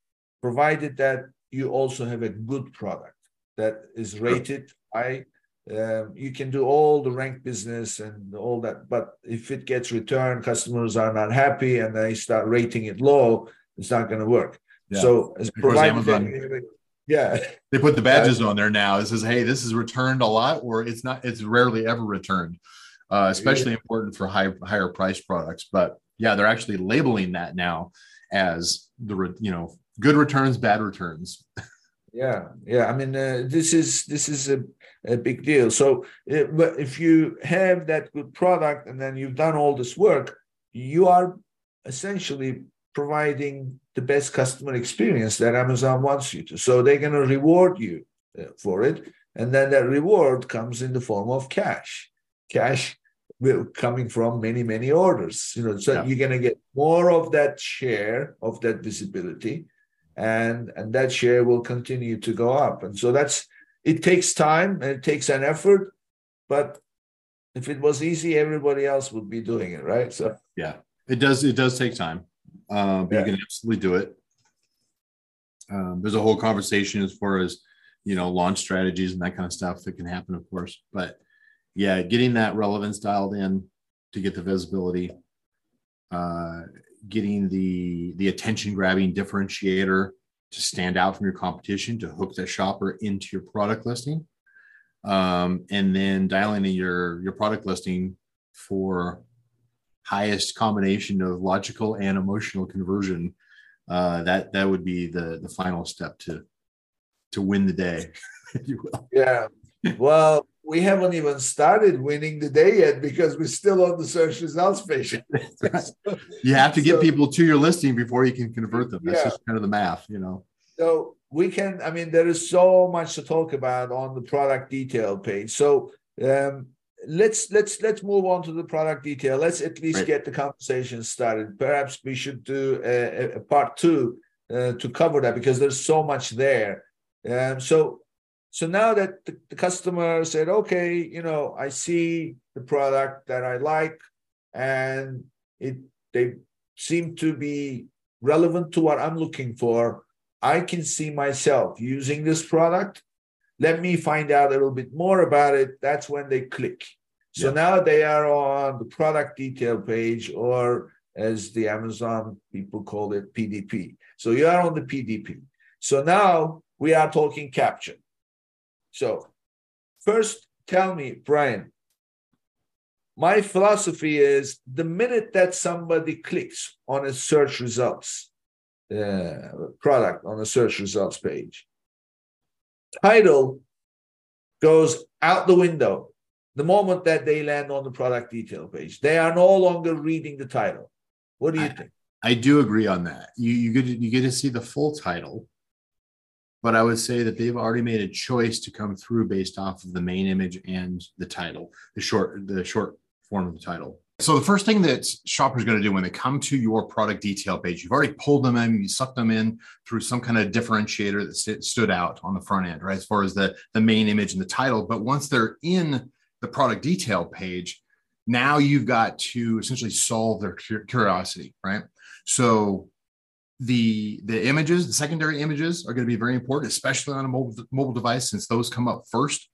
provided that you also have a good product that is rated high, um, you can do all the rank business and all that. But if it gets returned, customers are not happy and they start rating it low, it's not going to work. Yeah. So as provided yeah. They put the badges on there now. It says, hey, this is returned a lot, or it's not, it's rarely ever returned. Uh, especially yeah. important for high higher price products. But yeah, they're actually labeling that now as the you know good returns, bad returns. yeah, yeah. I mean, uh, this is this is a, a big deal. So, uh, but if you have that good product and then you've done all this work, you are essentially providing the best customer experience that Amazon wants you to. So they're going to reward you uh, for it. And then that reward comes in the form of cash. Cash will coming from many, many orders. You know, so yeah. you're going to get more of that share of that visibility. And, and that share will continue to go up. And so that's it takes time and it takes an effort, but if it was easy, everybody else would be doing it, right? So yeah, it does. It does take time uh, but yeah. you can absolutely do it. Um, there's a whole conversation as far as you know launch strategies and that kind of stuff that can happen, of course. But yeah, getting that relevance dialed in to get the visibility, uh, getting the the attention grabbing differentiator to stand out from your competition to hook that shopper into your product listing. um, and then dialing in your your product listing for highest combination of logical and emotional conversion. Uh, that that would be the the final step to to win the day, if you will. Yeah. Well, we haven't even started winning the day yet because we're still on the search results page. you have to get so, people to your listing before you can convert them. That's yeah. just kind of the math, you know. So we can, I mean, there is so much to talk about on the product detail page. So um, let's let's let's move on to the product detail. Let's at least right. get the conversation started. Perhaps we should do a, a part two uh, to cover that because there's so much there. Um, so so now that the, the customer said, okay, you know, I see the product that I like, and it they seem to be relevant to what I'm looking for. I can see myself using this product. Let me find out a little bit more about it. That's when they click. So yeah. now they are on the product detail page, or as the Amazon people call it, PDP. So you are on the PDP. So now we are talking caption. So, first, tell me, Brian, my philosophy is the minute that somebody clicks on a search results uh, product on a search results page, title goes out the window the moment that they land on the product detail page. They are no longer reading the title. What do you I, think? I do agree on that. You you get you get to see the full title but I would say that they've already made a choice to come through based off of the main image and the title, the short, the short form of the title. So the first thing that shoppers are going to do when they come to your product detail page, you've already pulled them in, you sucked them in through some kind of differentiator that st- stood out on the front end, right? As far as the, the main image and the title. But once they're in the product detail page, now you've got to essentially solve their curiosity, right? So the the images the secondary images are going to be very important especially on a mobile mobile device since those come up first.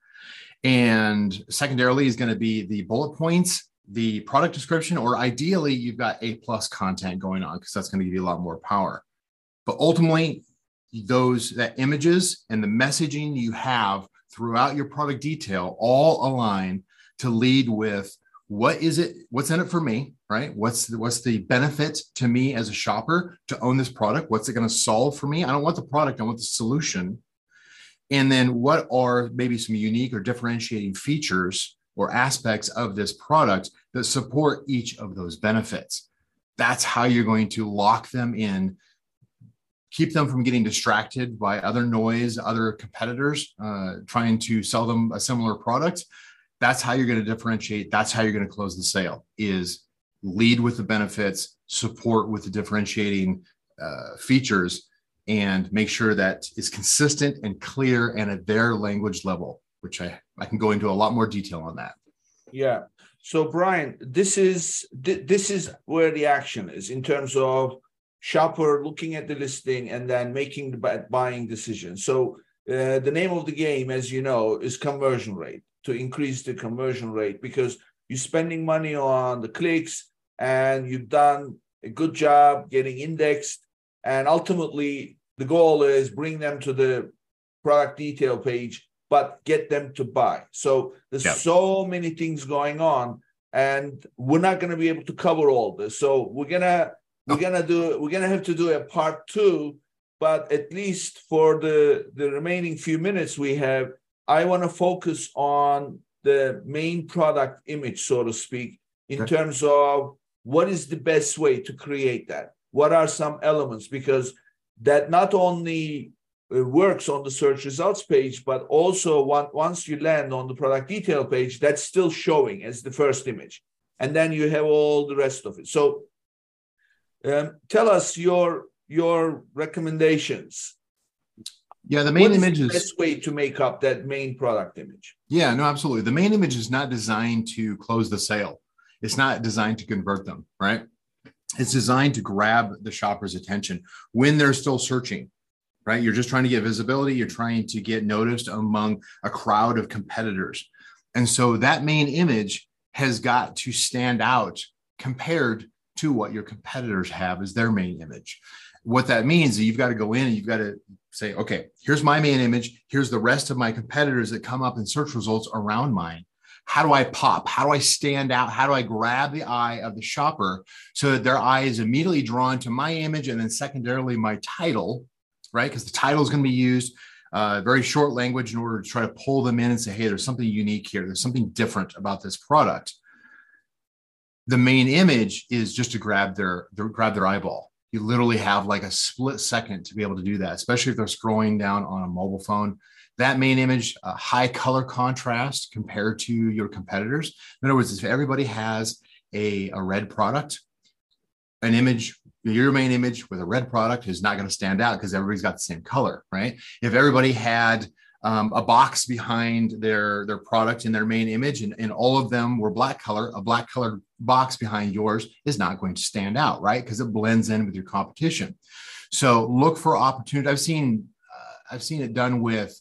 And secondarily is going to be the bullet points the product description or ideally you've got a plus content going on because that's going to give you a lot more power. But ultimately those that images and the messaging you have throughout your product detail all align to lead with what is it what's in it for me right? What's the, what's the benefit to me as a shopper to own this product? What's it going to solve for me? I don't want the product i want the solution. And then what are maybe some unique or differentiating features or aspects of this product that support each of those benefits? That's how you're going to lock them in keep them from getting distracted by other noise other competitors uh, trying to sell them a similar product. That's how you're going to differentiate that's how you're going to close the sale is lead with the benefits support with the differentiating uh, features and make sure that it's consistent and clear and at their language level which i i can go into a lot more detail on that. Yeah. So brian this is this is where the action is in terms of shopper looking at the listing and then making the buying decision. So uh, the name of the game as you know is conversion rate to increase the conversion rate because you're spending money on the clicks and you've done a good job getting indexed. And ultimately the goal is bring them to the product detail page but get them to buy. So there's so many things going on and we're not going to be able to cover all this. So we're going to we're going to do we're to have to do a part 2 but at least for the the remaining few minutes we have I want to focus on the main product image, so to speak, in okay. terms of what is the best way to create that? What are some elements? Because that not only uh, works on the search results page, but also once you land on the product detail page, that's still showing as the first image. And then you have all the rest of it. So um, tell us your your recommendations yeah, the main what image is the best way to make up that main product image. Yeah, no, absolutely. The main image is not designed to close the sale. It's not designed to convert them, right? It's designed to grab the shopper's attention when they're still searching, right? You're just trying to get visibility. You're trying to get noticed among a crowd of competitors. And so that main image has got to stand out compared to what your competitors have as their main image. what that means is you've got to go in and you've got to say, okay, here's my main image. Here's the rest of my competitors that come up in search results around mine. How do I pop? How do I stand out? How do I grab the eye of the shopper so that their eye is immediately drawn to my image and then secondarily my title, right? Because the title is going to be used uh, very short language in order to try to pull them in and say, hey, there's something unique here. There's something different about this product. The main image is just to grab their, their grab their eyeball you literally have like a split second to be able to do that, especially if they're scrolling down on a mobile phone. That main image, high color contrast compared to your competitors. In other words, if everybody has a, a red product, an image, your main image with a red product is not going to stand out because everybody's got the same color, right? If everybody had um, a box behind their their product in their main image and, and all of them were black color a black colored box behind yours is not going to stand out right because it blends in with your competition so look for opportunity i've seen uh, i've seen it done with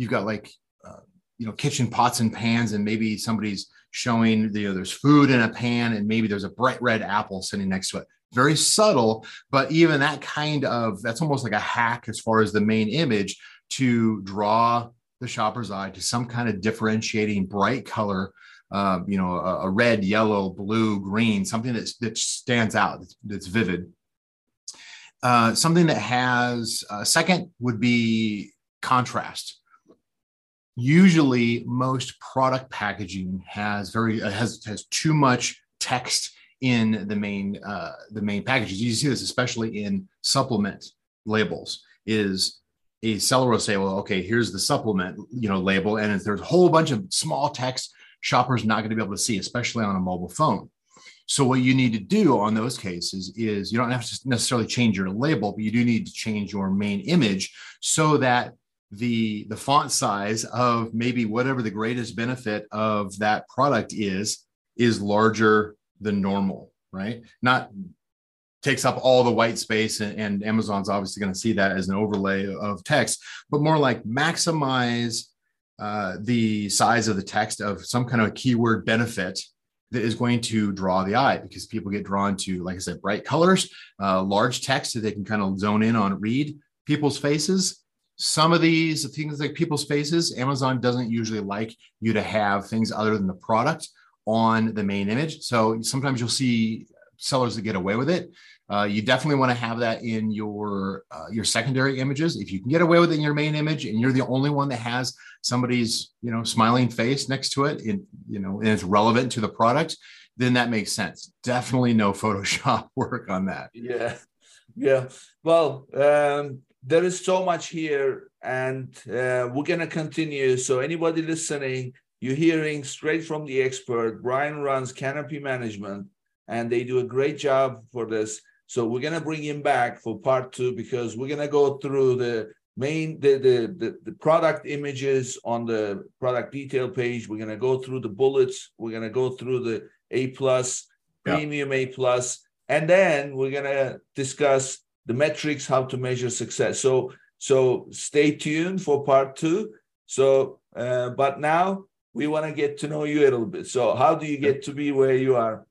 you've got like uh, you know kitchen pots and pans and maybe somebody's showing you know there's food in a pan and maybe there's a bright red apple sitting next to it very subtle but even that kind of that's almost like a hack as far as the main image to draw the shopper's eye to some kind of differentiating bright color, uh, you know, a, a, red, yellow, blue, green, something that's, that stands out, that's, that's vivid. Uh, something that has a uh, second would be contrast. Usually, most product packaging has very uh, has has too much text in the main uh, the main packages. You see this especially in supplement labels. Is a seller will say, well, okay, here's the supplement, you know, label, and there's a whole bunch of small text shoppers not going to be able to see, especially on a mobile phone. So what you need to do on those cases is you don't have to necessarily change your label, but you do need to change your main image so that the the font size of maybe whatever the greatest benefit of that product is is larger than normal, right? Not takes up all the white space and, and amazon's obviously going to see that as an overlay of text but more like maximize uh, the size of the text of some kind of keyword benefit that is going to draw the eye because people get drawn to like i said bright colors uh, large text that they can kind of zone in on read people's faces some of these things like people's faces amazon doesn't usually like you to have things other than the product on the main image so sometimes you'll see sellers that get away with it. Uh, you definitely want to have that in your uh, your secondary images. If you can get away with it in your main image, and you're the only one that has somebody's you know smiling face next to it, and you know, and it's relevant to the product, then that makes sense. Definitely no Photoshop work on that. Yeah, yeah. Well, um, there is so much here, and uh, we're gonna continue. So anybody listening, you're hearing straight from the expert. Brian runs Canopy Management and they do a great job for this. So we're gonna bring him back for part two because we're gonna go through the main the, the the the, product images on the product detail page. We're gonna go through the bullets. We're gonna go through the A plus, premium A plus, and then we're gonna discuss the metrics, how to measure success. So so stay tuned for part two. So uh, but now we want to get to know you a little bit. So how do you get to be where you are?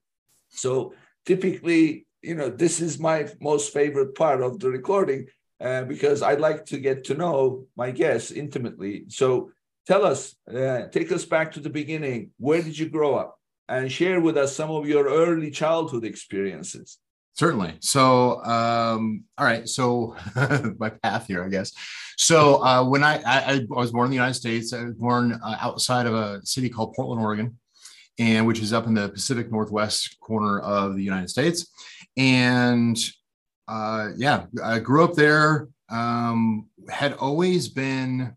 So typically, you know, this is my most favorite part of the recording uh, because I'd like to get to know my guests intimately. So tell us, uh, take us back to the beginning. Where did you grow up? And share with us some of your early childhood experiences. Certainly. So, um, all right. So, my path here, I guess. So, uh, when I, I, I, was born in the United States, I was born uh, outside of a city called Portland, Oregon and which is up in the Pacific Northwest corner of the United States. And uh, yeah, I grew up there. Um, had always been,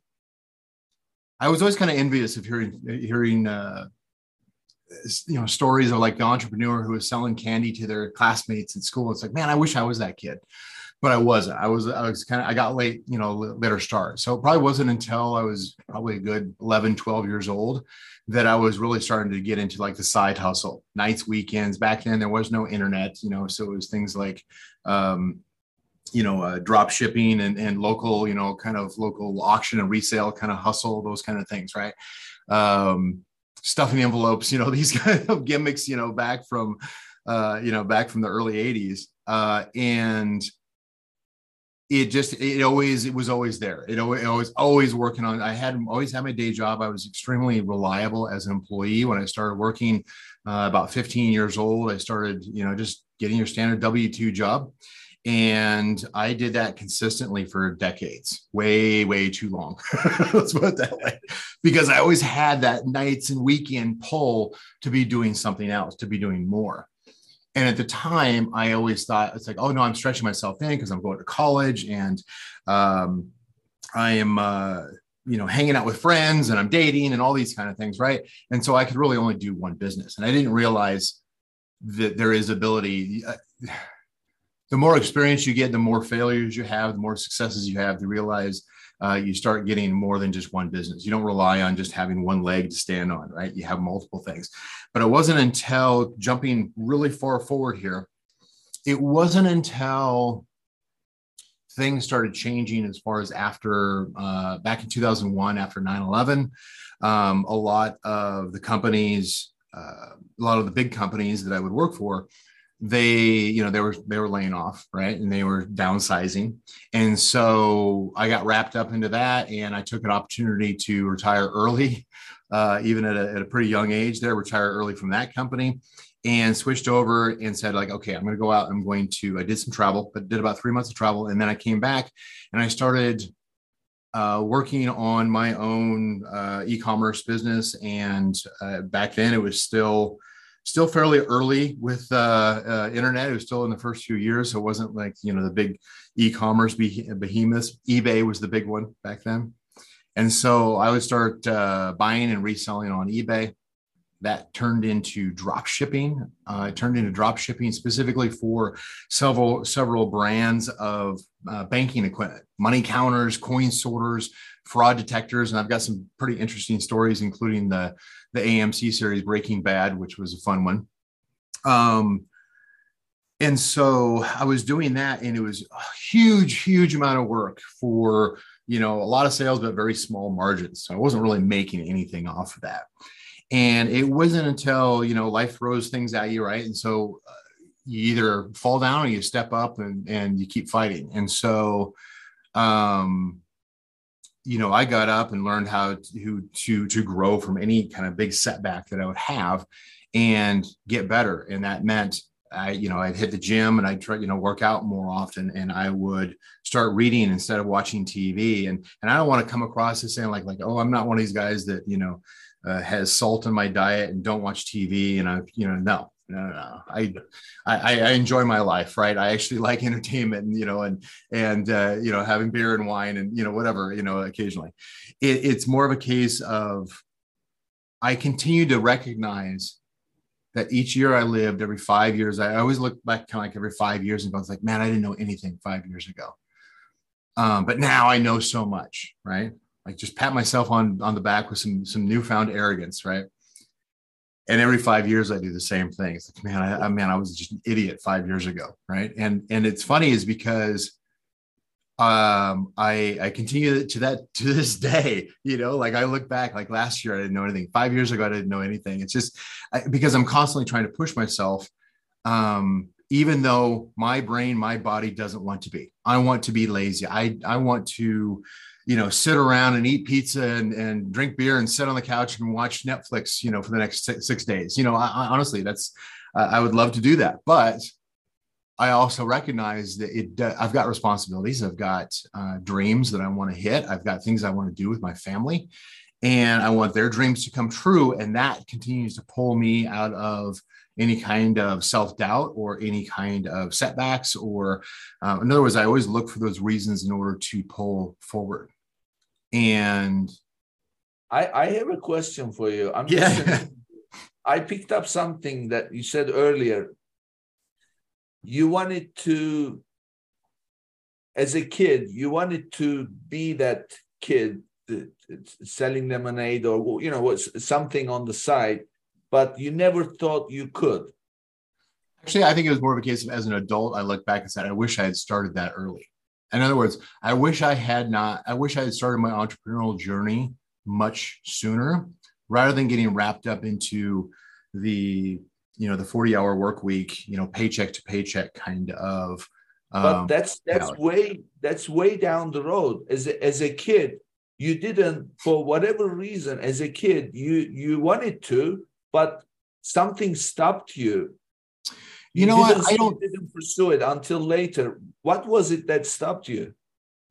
I was always kind of envious of hearing hearing uh, you know stories of like the entrepreneur who was selling candy to their classmates at school. It's like, man, I wish I was that kid but I wasn't. I was I was kind of I got late, you know, later start. So it probably wasn't until I was probably a good 11, 12 years old that I was really starting to get into like the side hustle, nights, weekends. Back then there was no internet, you know, so it was things like um, you know, uh, drop shipping and, and local, you know, kind of local auction and resale kind of hustle, those kind of things, right? Um, stuffing envelopes, you know, these kind of gimmicks, you know, back from, uh, you know, back from the early 80s. Uh, and it just it always it was always there. It always, it was always working on i had always had my day job. I was extremely reliable as an employee. When i started working uh, about 15 years old i started you know just getting your standard w2 job and i did that consistently for decades way way too long let's put it that way because i always had that nights and weekend pull to be doing something else to be doing more and at the time, I always thought it's like, oh no, I'm stretching myself in because I'm going to college and um, I am, uh, you know, hanging out with friends and I'm dating and all these kind of things, right? And so I could really only do one business, and I didn't realize that there is ability. Uh, the more experience you get, the more failures you have, the more successes you have. To realize uh, you start getting more than just one business. You don't rely on just having one leg to stand on, right? You have multiple things. But it wasn't until jumping really far forward here, it wasn't until things started changing as far as after uh, back in 2001 after 9-11 um, a lot of the companies uh, a lot of the big companies that i would work for they you know they were they were laying off right? And they were downsizing. And so i got wrapped up into that and i took an opportunity to retire early uh, even at a, at a pretty young age there retire early from that company and switched over and said like okay i'm going to go out. I'm going to i did some travel but did about three months of travel and then i came back and i started uh, working on my own uh, e-commerce business and uh, back then it was still still fairly early with uh, uh, internet. It was still in the first few years, so it wasn't like you know the big e-commerce behemoths. eBay was the big one back then, and so I would start uh, buying and reselling on eBay. That turned into drop shipping. Uh, it turned into drop shipping specifically for several several brands of uh, banking equipment, money counters, coin sorters, fraud detectors, and I've got some pretty interesting stories, including the the AMC series Breaking Bad, which was a fun one. Um, and so I was doing that, and it was a huge, huge amount of work for you know a lot of sales, but very small margins. So I wasn't really making anything off of that. And it wasn't until you know life throws things at you, right? And so uh, you either fall down or you step up and and you keep fighting. And so um you know, I got up and learned how to to to grow from any kind of big setback that I would have and get better. And that meant I, you know, I'd hit the gym and I'd try, you know, work out more often and I would start reading instead of watching TV. And and I don't want to come across as saying like, like, oh, I'm not one of these guys that, you know, uh, has salt in my diet and don't watch TV. And I, you know, no, no, no. I, I, I enjoy my life, right? I actually like entertainment, and you know, and and uh, you know, having beer and wine, and you know, whatever, you know, occasionally. It, it's more of a case of I continue to recognize that each year I lived, every five years, I always look back kind of like every five years and go, it's like, man, I didn't know anything five years ago. Um, but now I know so much, right? Like just pat myself on on the back with some some newfound arrogance, right? And every five years I do the same thing. It's like, man, I, I man, I was just an idiot five years ago, right? And and it's funny is because um I I continue to that to this day, you know, like I look back, like last year I didn't know anything, five years ago I didn't know anything. It's just I, because I'm constantly trying to push myself, um, even though my brain, my body doesn't want to be. I want to be lazy. I I want to you know, sit around and eat pizza and, and drink beer and sit on the couch and watch Netflix, you know, for the next six, days. You know, I, I, honestly, that's, uh, I would love to do that. But I also recognize that it, uh, I've got responsibilities. I've got uh, dreams that I want to hit. I've got things I want to do with my family and I want their dreams to come true. And that continues to pull me out of any kind of self doubt or any kind of setbacks. Or, um, in other words, I always look for those reasons in order to pull forward. And I, I have a question for you. I'm yeah. Just, I picked up something that you said earlier. You wanted to, as a kid, you wanted to be that kid selling lemonade or you know was something on the side but you never thought you could. Actually, I think it was more of a case of as an adult, I look back and said, I wish I had started that early. In other words, I wish I had not, I wish I had started my entrepreneurial journey much sooner rather than getting wrapped up into the, you know, the 40 hour work week, you know, paycheck to paycheck kind of but um, that's that's yeah. way that's way down the road as a, as a kid you didn't for whatever reason as a kid you you wanted to but something stopped you you, you know what i don't didn't pursue it until later what was it that stopped you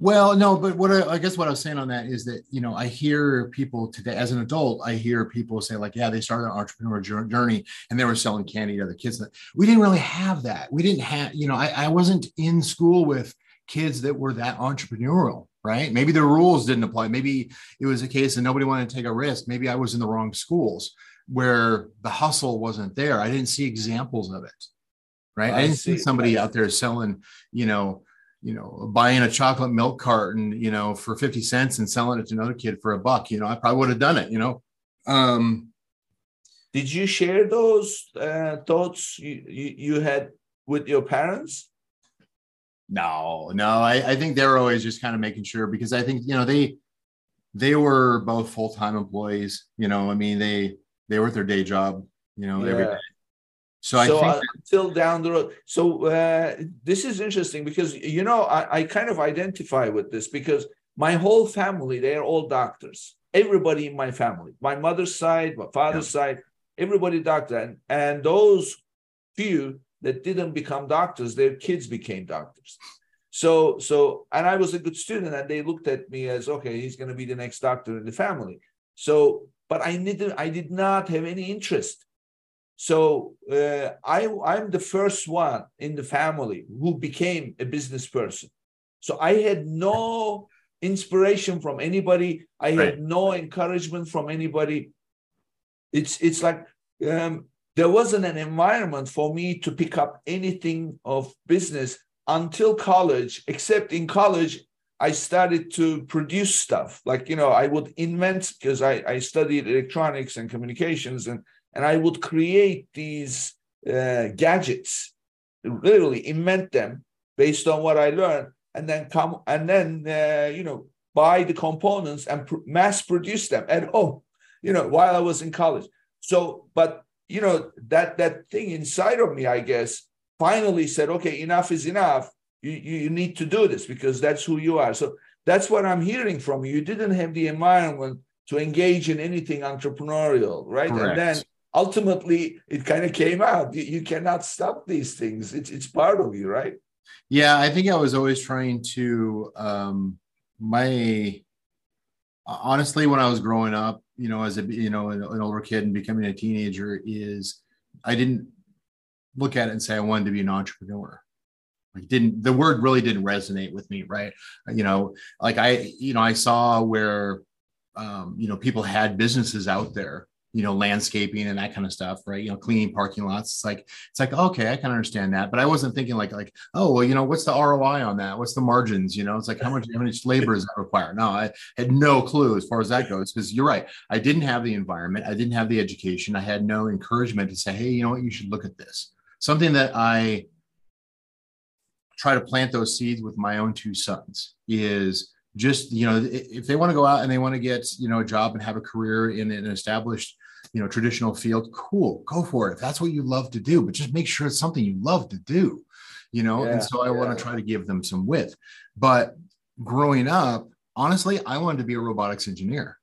well, no, but what I, I, guess what I was saying on that is that you know I hear people today as an adult, I hear people say like, yeah, they started an entrepreneur journey and they were selling candy to other kids. We didn't really have that. We didn't have, you know, I, I wasn't in school with kids that were that entrepreneurial, right? Maybe the rules didn't apply. Maybe it was a case that nobody wanted to take a risk. Maybe I was in the wrong schools where the hustle wasn't there. I didn't see examples of it, right? I, I didn't see, see somebody out there selling, you know you know, buying a chocolate milk carton, you know, for 50 cents and selling it to another kid for a buck, you know, I probably would have done it, you know. Um, Did you share those uh, thoughts you, you, you had with your parents? No, no, I, I think they're always just kind of making sure because I think, you know, they, they were both full-time employees, you know, I mean, they, they were at their day job, you know, yeah. every day. So, I think uh, until down the road. So uh, this is interesting because you know I, I kind of identify with this because my whole family they're all doctors. Everybody in my family, my mother's side, my father's yeah. side, everybody doctor, and and those few that didn't become doctors, their kids became doctors. So so and I was a good student, and they looked at me as okay, he's going to be the next doctor in the family. So, but I didn't. I did not have any interest so uh, I, I'm the first one in the family who became a business person. So I had no inspiration from anybody. I had no encouragement from anybody. It's it's like um, there wasn't an environment for me to pick up anything of business until college. Except in college, I started to produce stuff. Like you know, I would invent because I I studied electronics and communications and and I would create these uh, gadgets, literally invent them based on what I learned, and then come and then uh, you know buy the components and pr- mass produce them at home. You know, while I was in college. So, but you know that that thing inside of me, I guess, finally said, okay, enough is enough. You, you, you need to do this because that's who you are. So that's what I'm hearing from you. You didn't have the environment to engage in anything entrepreneurial, right? Correct. And then ultimately it kind of came out. You, you, cannot stop these things. It's it's part of you right? Yeah i think i was always trying to um my honestly when i was growing up you know as a you know an, an older kid and becoming a teenager is i didn't look at it and say i wanted to be an entrepreneur. Like didn't the word really didn't resonate with me right? You know like i you know i saw where um, you know people had businesses out there you know landscaping and that kind of stuff right? You know cleaning parking lots. It's like it's like okay i can understand that. But i wasn't thinking like like oh well you know what's the roi on that? What's the margins? You know it's like how much how much labor is that require no i had no clue as far as that goes because you're right. I didn't have the environment. I didn't have the education. I had no encouragement to say hey you know what? You should look at this. Something that i try to plant those seeds with my own two sons is just you know if they want to go out and they want to get you know a job and have a career in an established you know traditional field cool go for it if that's what you love to do but just make sure it's something you love to do you know yeah, and so i yeah. want to try to give them some width but growing up honestly i wanted to be a robotics engineer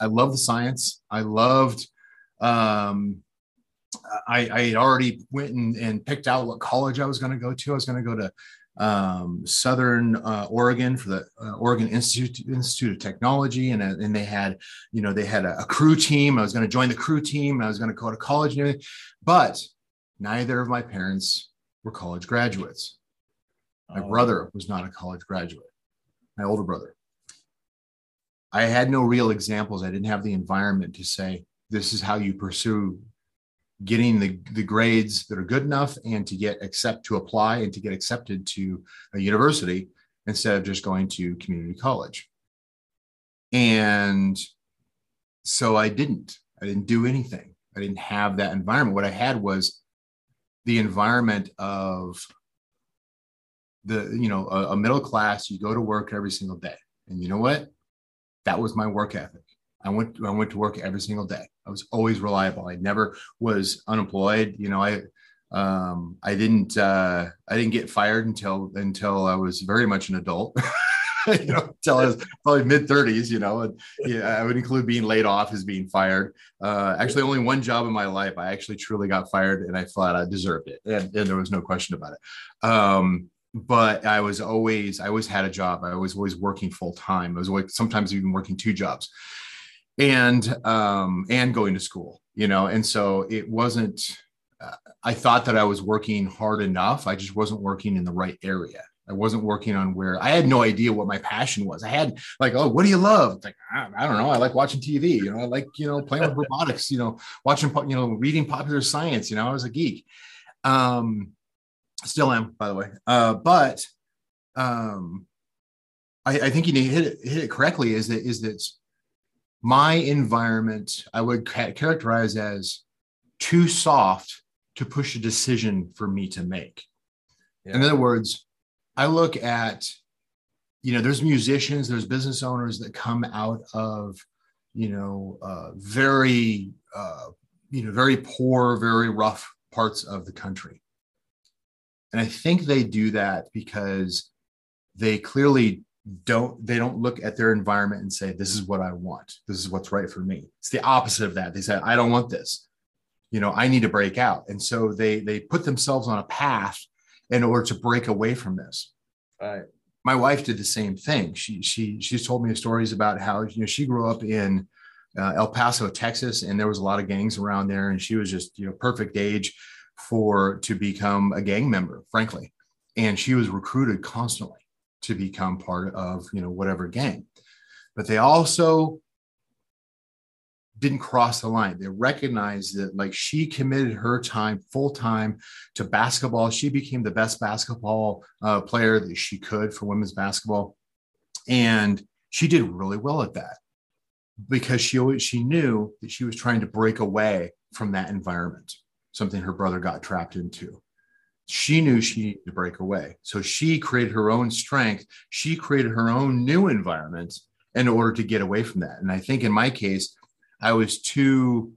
i love the science i loved um, I, I had already went and, and picked out what college I was going to go to. I was going to go to um, Southern uh, Oregon for the uh, Oregon Institute Institute of Technology, and, uh, and they had, you know, they had a, a crew team. I was going to join the crew team, and I was going to go to college and everything. But neither of my parents were college graduates. My oh. brother was not a college graduate. My older brother. I had no real examples. I didn't have the environment to say this is how you pursue getting the, the grades that are good enough and to get accept to apply and to get accepted to a university instead of just going to community college. And so i didn't i didn't do anything. I didn't have that environment. What i had was the environment of the you know a, a middle class you go to work every single day. And you know what? That was my work ethic I went I went to work every single day. I was always reliable. I never was unemployed. You know, I Um, I didn't uh, I didn't get fired until until I was very much an adult. you know, until I was probably mid 30s, you know, and yeah, I would include being laid off as being fired. Uh, actually, only one job in my life, I actually truly got fired and I thought I deserved it. And, and there was no question about it. Um, but I was always, I always had a job. I was always working full time. I was always, sometimes even working two jobs and, um, and going to school, you know, and so it wasn't, uh, I thought that I was working hard enough. I just wasn't working in the right area. I wasn't working on where I had no idea what my passion was. I had like, oh, what do you love? It's like, I, I don't know. I like watching TV. You know, I like you know playing with robotics. You know, watching you know reading popular science. You know, I was a geek. Um, still am, by the way. Uh, but um, I, I think you hit it, hit it correctly. Is that is that my environment? I would ca- characterize as too soft to push a decision for me to make. Yeah. In other words, I look at, you know, there's musicians, there's business owners that come out of, you know, uh, very, uh, you know, very poor, very rough parts of the country. And I think they do that because they clearly don't they don't look at their environment and say this is what i want. This is what's right for me. It's the opposite of that. They say i don't want this. You know i need to break out. And so they they put themselves on a path in order to break away from this. Right. My wife did the same thing. She she she's told me stories about how you know she grew up in uh, El Paso, Texas, and there was a lot of gangs around there, and she was just you know perfect age for to become a gang member, frankly, and she was recruited constantly to become part of you know whatever gang. But they also didn't cross the line. They recognized that like she committed her time full time to basketball. She became the best basketball uh, player that she could for women's basketball, and she did really well at that because she always she knew that she was trying to break away from that environment, something her brother got trapped into. She knew she needed to break away, so she created her own strength. She created her own new environment in order to get away from that. And I think in my case, I was too.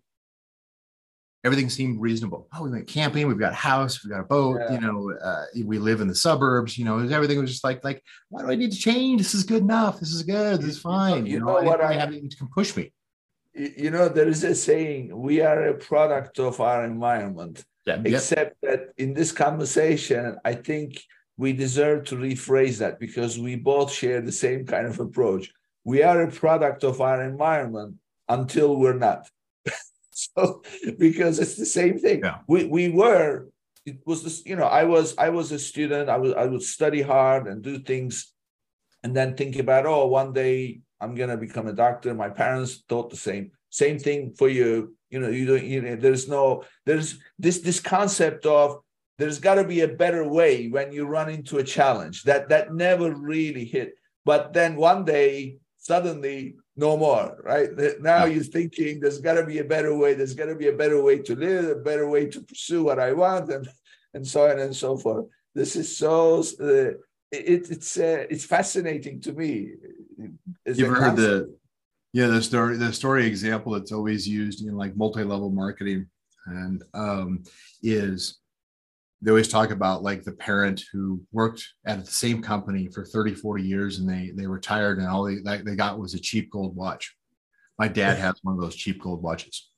Everything seemed reasonable. Oh, we went camping. We've got a house. We've got a boat. Yeah. You know, uh, we live in the suburbs. You know, everything was just like, like, why do I need to change? This is good enough. This is good. This is fine. You, you know, know what? I have can push me. You know, there is a saying: we are a product of our environment. Yeah, Except that in this conversation, I think we deserve to rephrase that because we both share the same kind of approach. We are a product of our environment, until we're not. so because it's the same thing. Yeah. We we were it was this, you know, I was I was a student, I was I would study hard and do things and then think about, oh, one day I'm gonna become a doctor. My parents thought the same. Same thing for you. You know, you don't you know, there's no there's this this concept of there's got to be a better way when you run into a challenge that that never really hit but then one day suddenly no more, right? Now you're thinking there's got to be a better way. There's got to be a better way to live, a better way to pursue what I want, and and so on and so forth. This is so uh, it, it's uh, it's fascinating to me. You've heard the yeah the story the story example that's always used in like multi level marketing and um, is they always talk about like the parent who worked at the same company for 30 40 years and they they retired and all they, they got was a cheap gold watch. My dad has one of those cheap gold watches.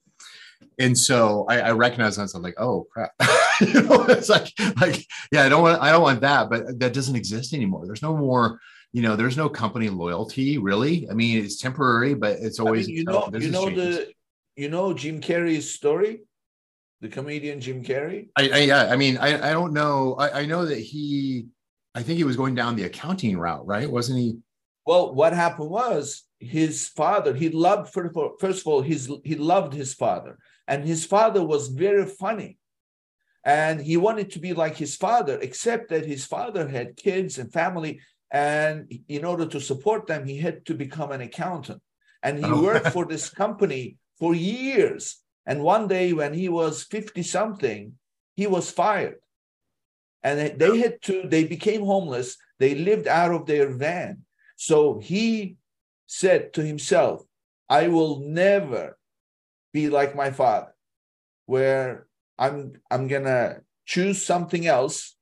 And so i, I recognize that i'm like oh crap. You know, it's like like yeah i don't want i don't want that but that doesn't exist anymore. There's no more you know there's no company loyalty really i mean it's temporary but it's always I mean, you know you know changes. the you know jim carrey's story the comedian Jim Carrey? I, I yeah, I mean, I, I don't know. I, I know that he, I think he was going down the accounting route, right? Wasn't he? Well, what happened was his father. He loved first of all, his he loved his father, and his father was very funny, and he wanted to be like his father, except that his father had kids and family, and in order to support them, he had to become an accountant, and he oh. worked for this company for years and one day when he was 50 something, he was fired. And they had to, they became homeless. They lived out of their van. So he said to himself, I will never be like my father, where I'm I'm gonna choose something else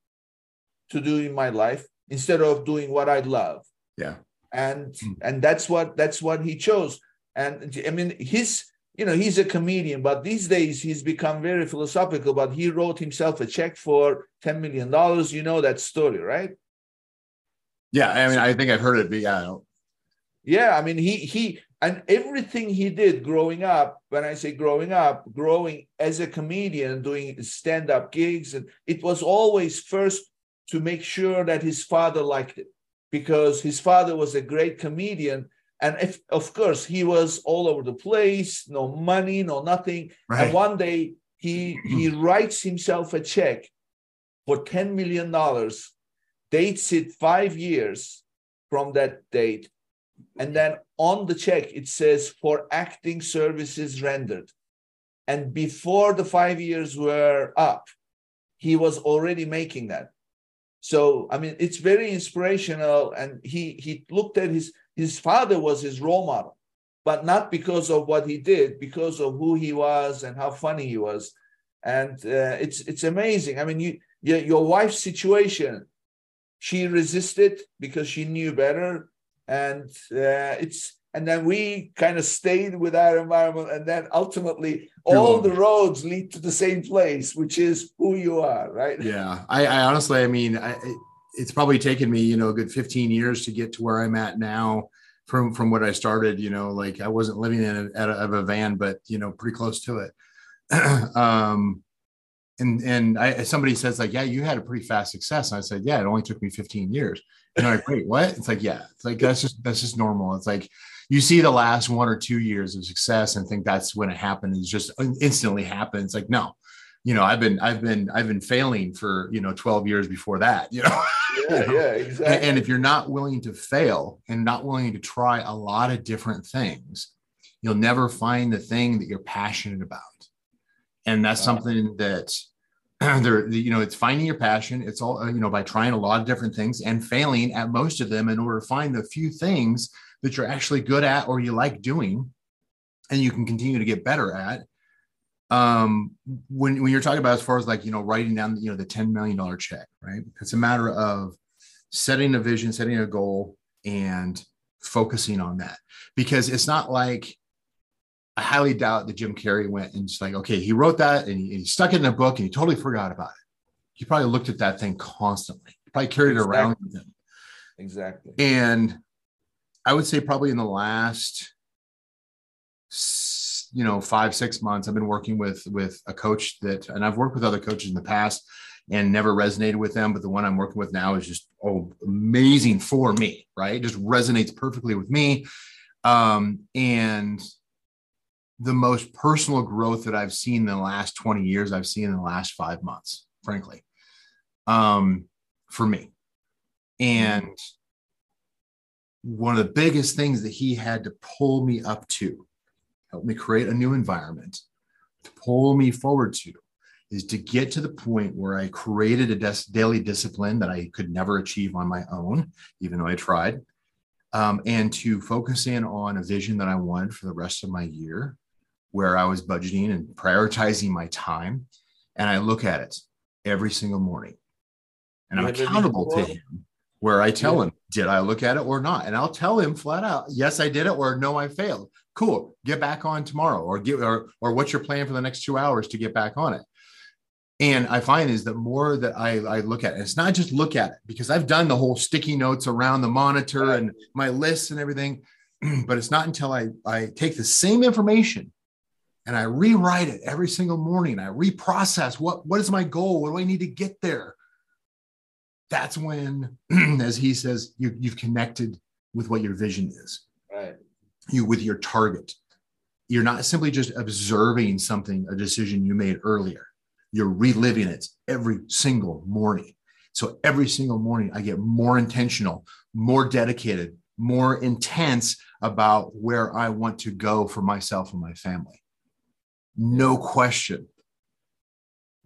to do in my life instead of doing what I love. Yeah. And mm. and that's what that's what he chose. And I mean his you know he's a comedian but these days he's become very philosophical but he wrote himself a check for 10 million dollars you know that story right yeah i mean i think i've heard it but yeah yeah i mean he he and everything he did growing up when i say growing up growing as a comedian doing stand-up gigs and it was always first to make sure that his father liked it because his father was a great comedian and if, of course, he was all over the place, no money, no nothing. Right. And one day he he writes himself a check for $10 million, dates it five years from that date. And then on the check, it says for acting services rendered. And before the five years were up, he was already making that. So, I mean, it's very inspirational. And he he looked at his his father was his role model, but not because of what he did, because of who he was and how funny he was. And uh, it's it's amazing. I mean, you, your, wife's situation, she resisted because she knew better, and uh, it's and then we kind of stayed with our environment, and then ultimately all the roads lead to the same place, which is who you are, right? Yeah, I, I honestly, I mean, I, it's probably taken me, you know, a good 15 years to get to where I'm at now from from what I started, you know, like I wasn't living in a, a, a van, but you know, pretty close to it. um, and and I somebody says like, yeah, you had a pretty fast success. And I said, yeah, it only took me 15 years. And I'm like, wait, what? It's like, yeah, it's like that's just that's just normal. It's like you see the last one or two years of success and think that's when it happened. It's just uh, instantly happens. Like, no, you know, I've been I've been I've been failing for you know 12 years before that, you know. Yeah, yeah, exactly. And if you're not willing to fail and not willing to try a lot of different things, you'll never find the thing that you're passionate about. And that's wow. something that there, you know, it's finding your passion. It's all, uh, you know, by trying a lot of different things and failing at most of them in order to find the few things that you're actually good at or you like doing and you can continue to get better at um, when, when you're talking about as far as like you know writing down you know the 10 million dollar check right it's a matter of setting a vision setting a goal and focusing on that because it's not like I highly doubt that Jim Carrey went and just like, okay, he wrote that and he, and he, stuck it in a book and he totally forgot about it. He probably looked at that thing constantly. He probably carried exactly. it around with him. Exactly. And I would say probably in the last you know five six months i've been working with with a coach that and i've worked with other coaches in the past and never resonated with them but the one i'm working with now is just oh amazing for me right? It just resonates perfectly with me. Um, and the most personal growth that i've seen in the last 20 years i've seen in the last five months frankly um, for me. And one of the biggest things that he had to pull me up to help me create a new environment to pull me forward to is to get to the point where I created a des- daily discipline that I could never achieve on my own, even though I tried, um, and to focus in on a vision that I wanted for the rest of my year, where I was budgeting and prioritizing my time. And I look at it every single morning, and I'm accountable to him. Where I tell yeah. him, did I look at it or not? And I'll tell him flat out, yes, I did it, or no, I failed. Cool get back on tomorrow or get or or what's your plan for the next two hours to get back on it? And i find is that more that i i look at it it's not just look at it because i've done the whole sticky notes around the monitor and my lists and everything but it's not until i i take the same information and i rewrite it every single morning. I reprocess what what is my goal? What do i need to get there that's when as he says you, you've connected with what your vision is right you with your target. You're not simply just observing something, a decision you made earlier. You're reliving it every single morning. So every single morning, I get more intentional, more dedicated, more intense about where I want to go for myself and my family. No question.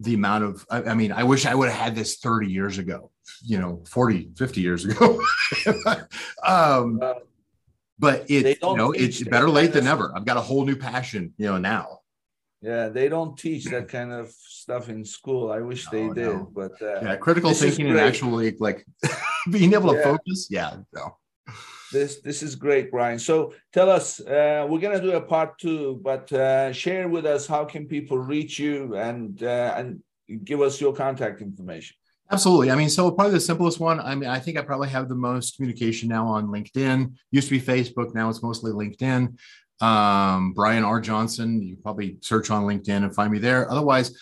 The amount of, I, I mean, I wish I would have had this 30 years ago, you know, 40, 50 years ago. um, but it you know it's better late than never i've got a whole new passion you know now Yeah, they don't teach that kind of stuff in school. I wish they did, no. but uh, yeah, critical thinking and actually like being able to yeah. focus. Yeah, no. This this is great, Brian. So tell us, uh, we're gonna do a part two, but uh, share with us how can people reach you and uh, and give us your contact information. Absolutely. I mean, so probably the simplest one. I mean, I think I probably have the most communication now on LinkedIn. Used to be Facebook, now it's mostly LinkedIn. Um, Brian R. Johnson, you probably search on LinkedIn and find me there. Otherwise,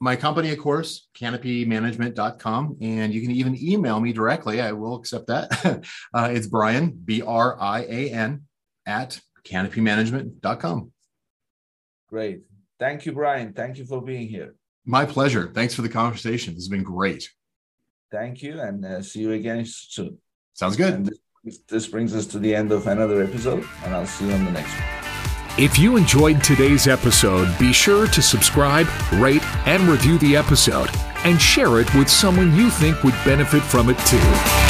my company, of course, canopymanagement.com. And you can even email me directly. I will accept that. uh, it's Brian, B R I A N, at canopymanagement.com. Great. Thank you, Brian. Thank you for being here. My pleasure. Thanks for the conversation. This has been great. Thank you, and uh, see you again soon. Sounds good. This, this brings us to the end of another episode, and I'll see you on the next one. If you enjoyed today's episode, be sure to subscribe, rate, and review the episode, and share it with someone you think would benefit from it too.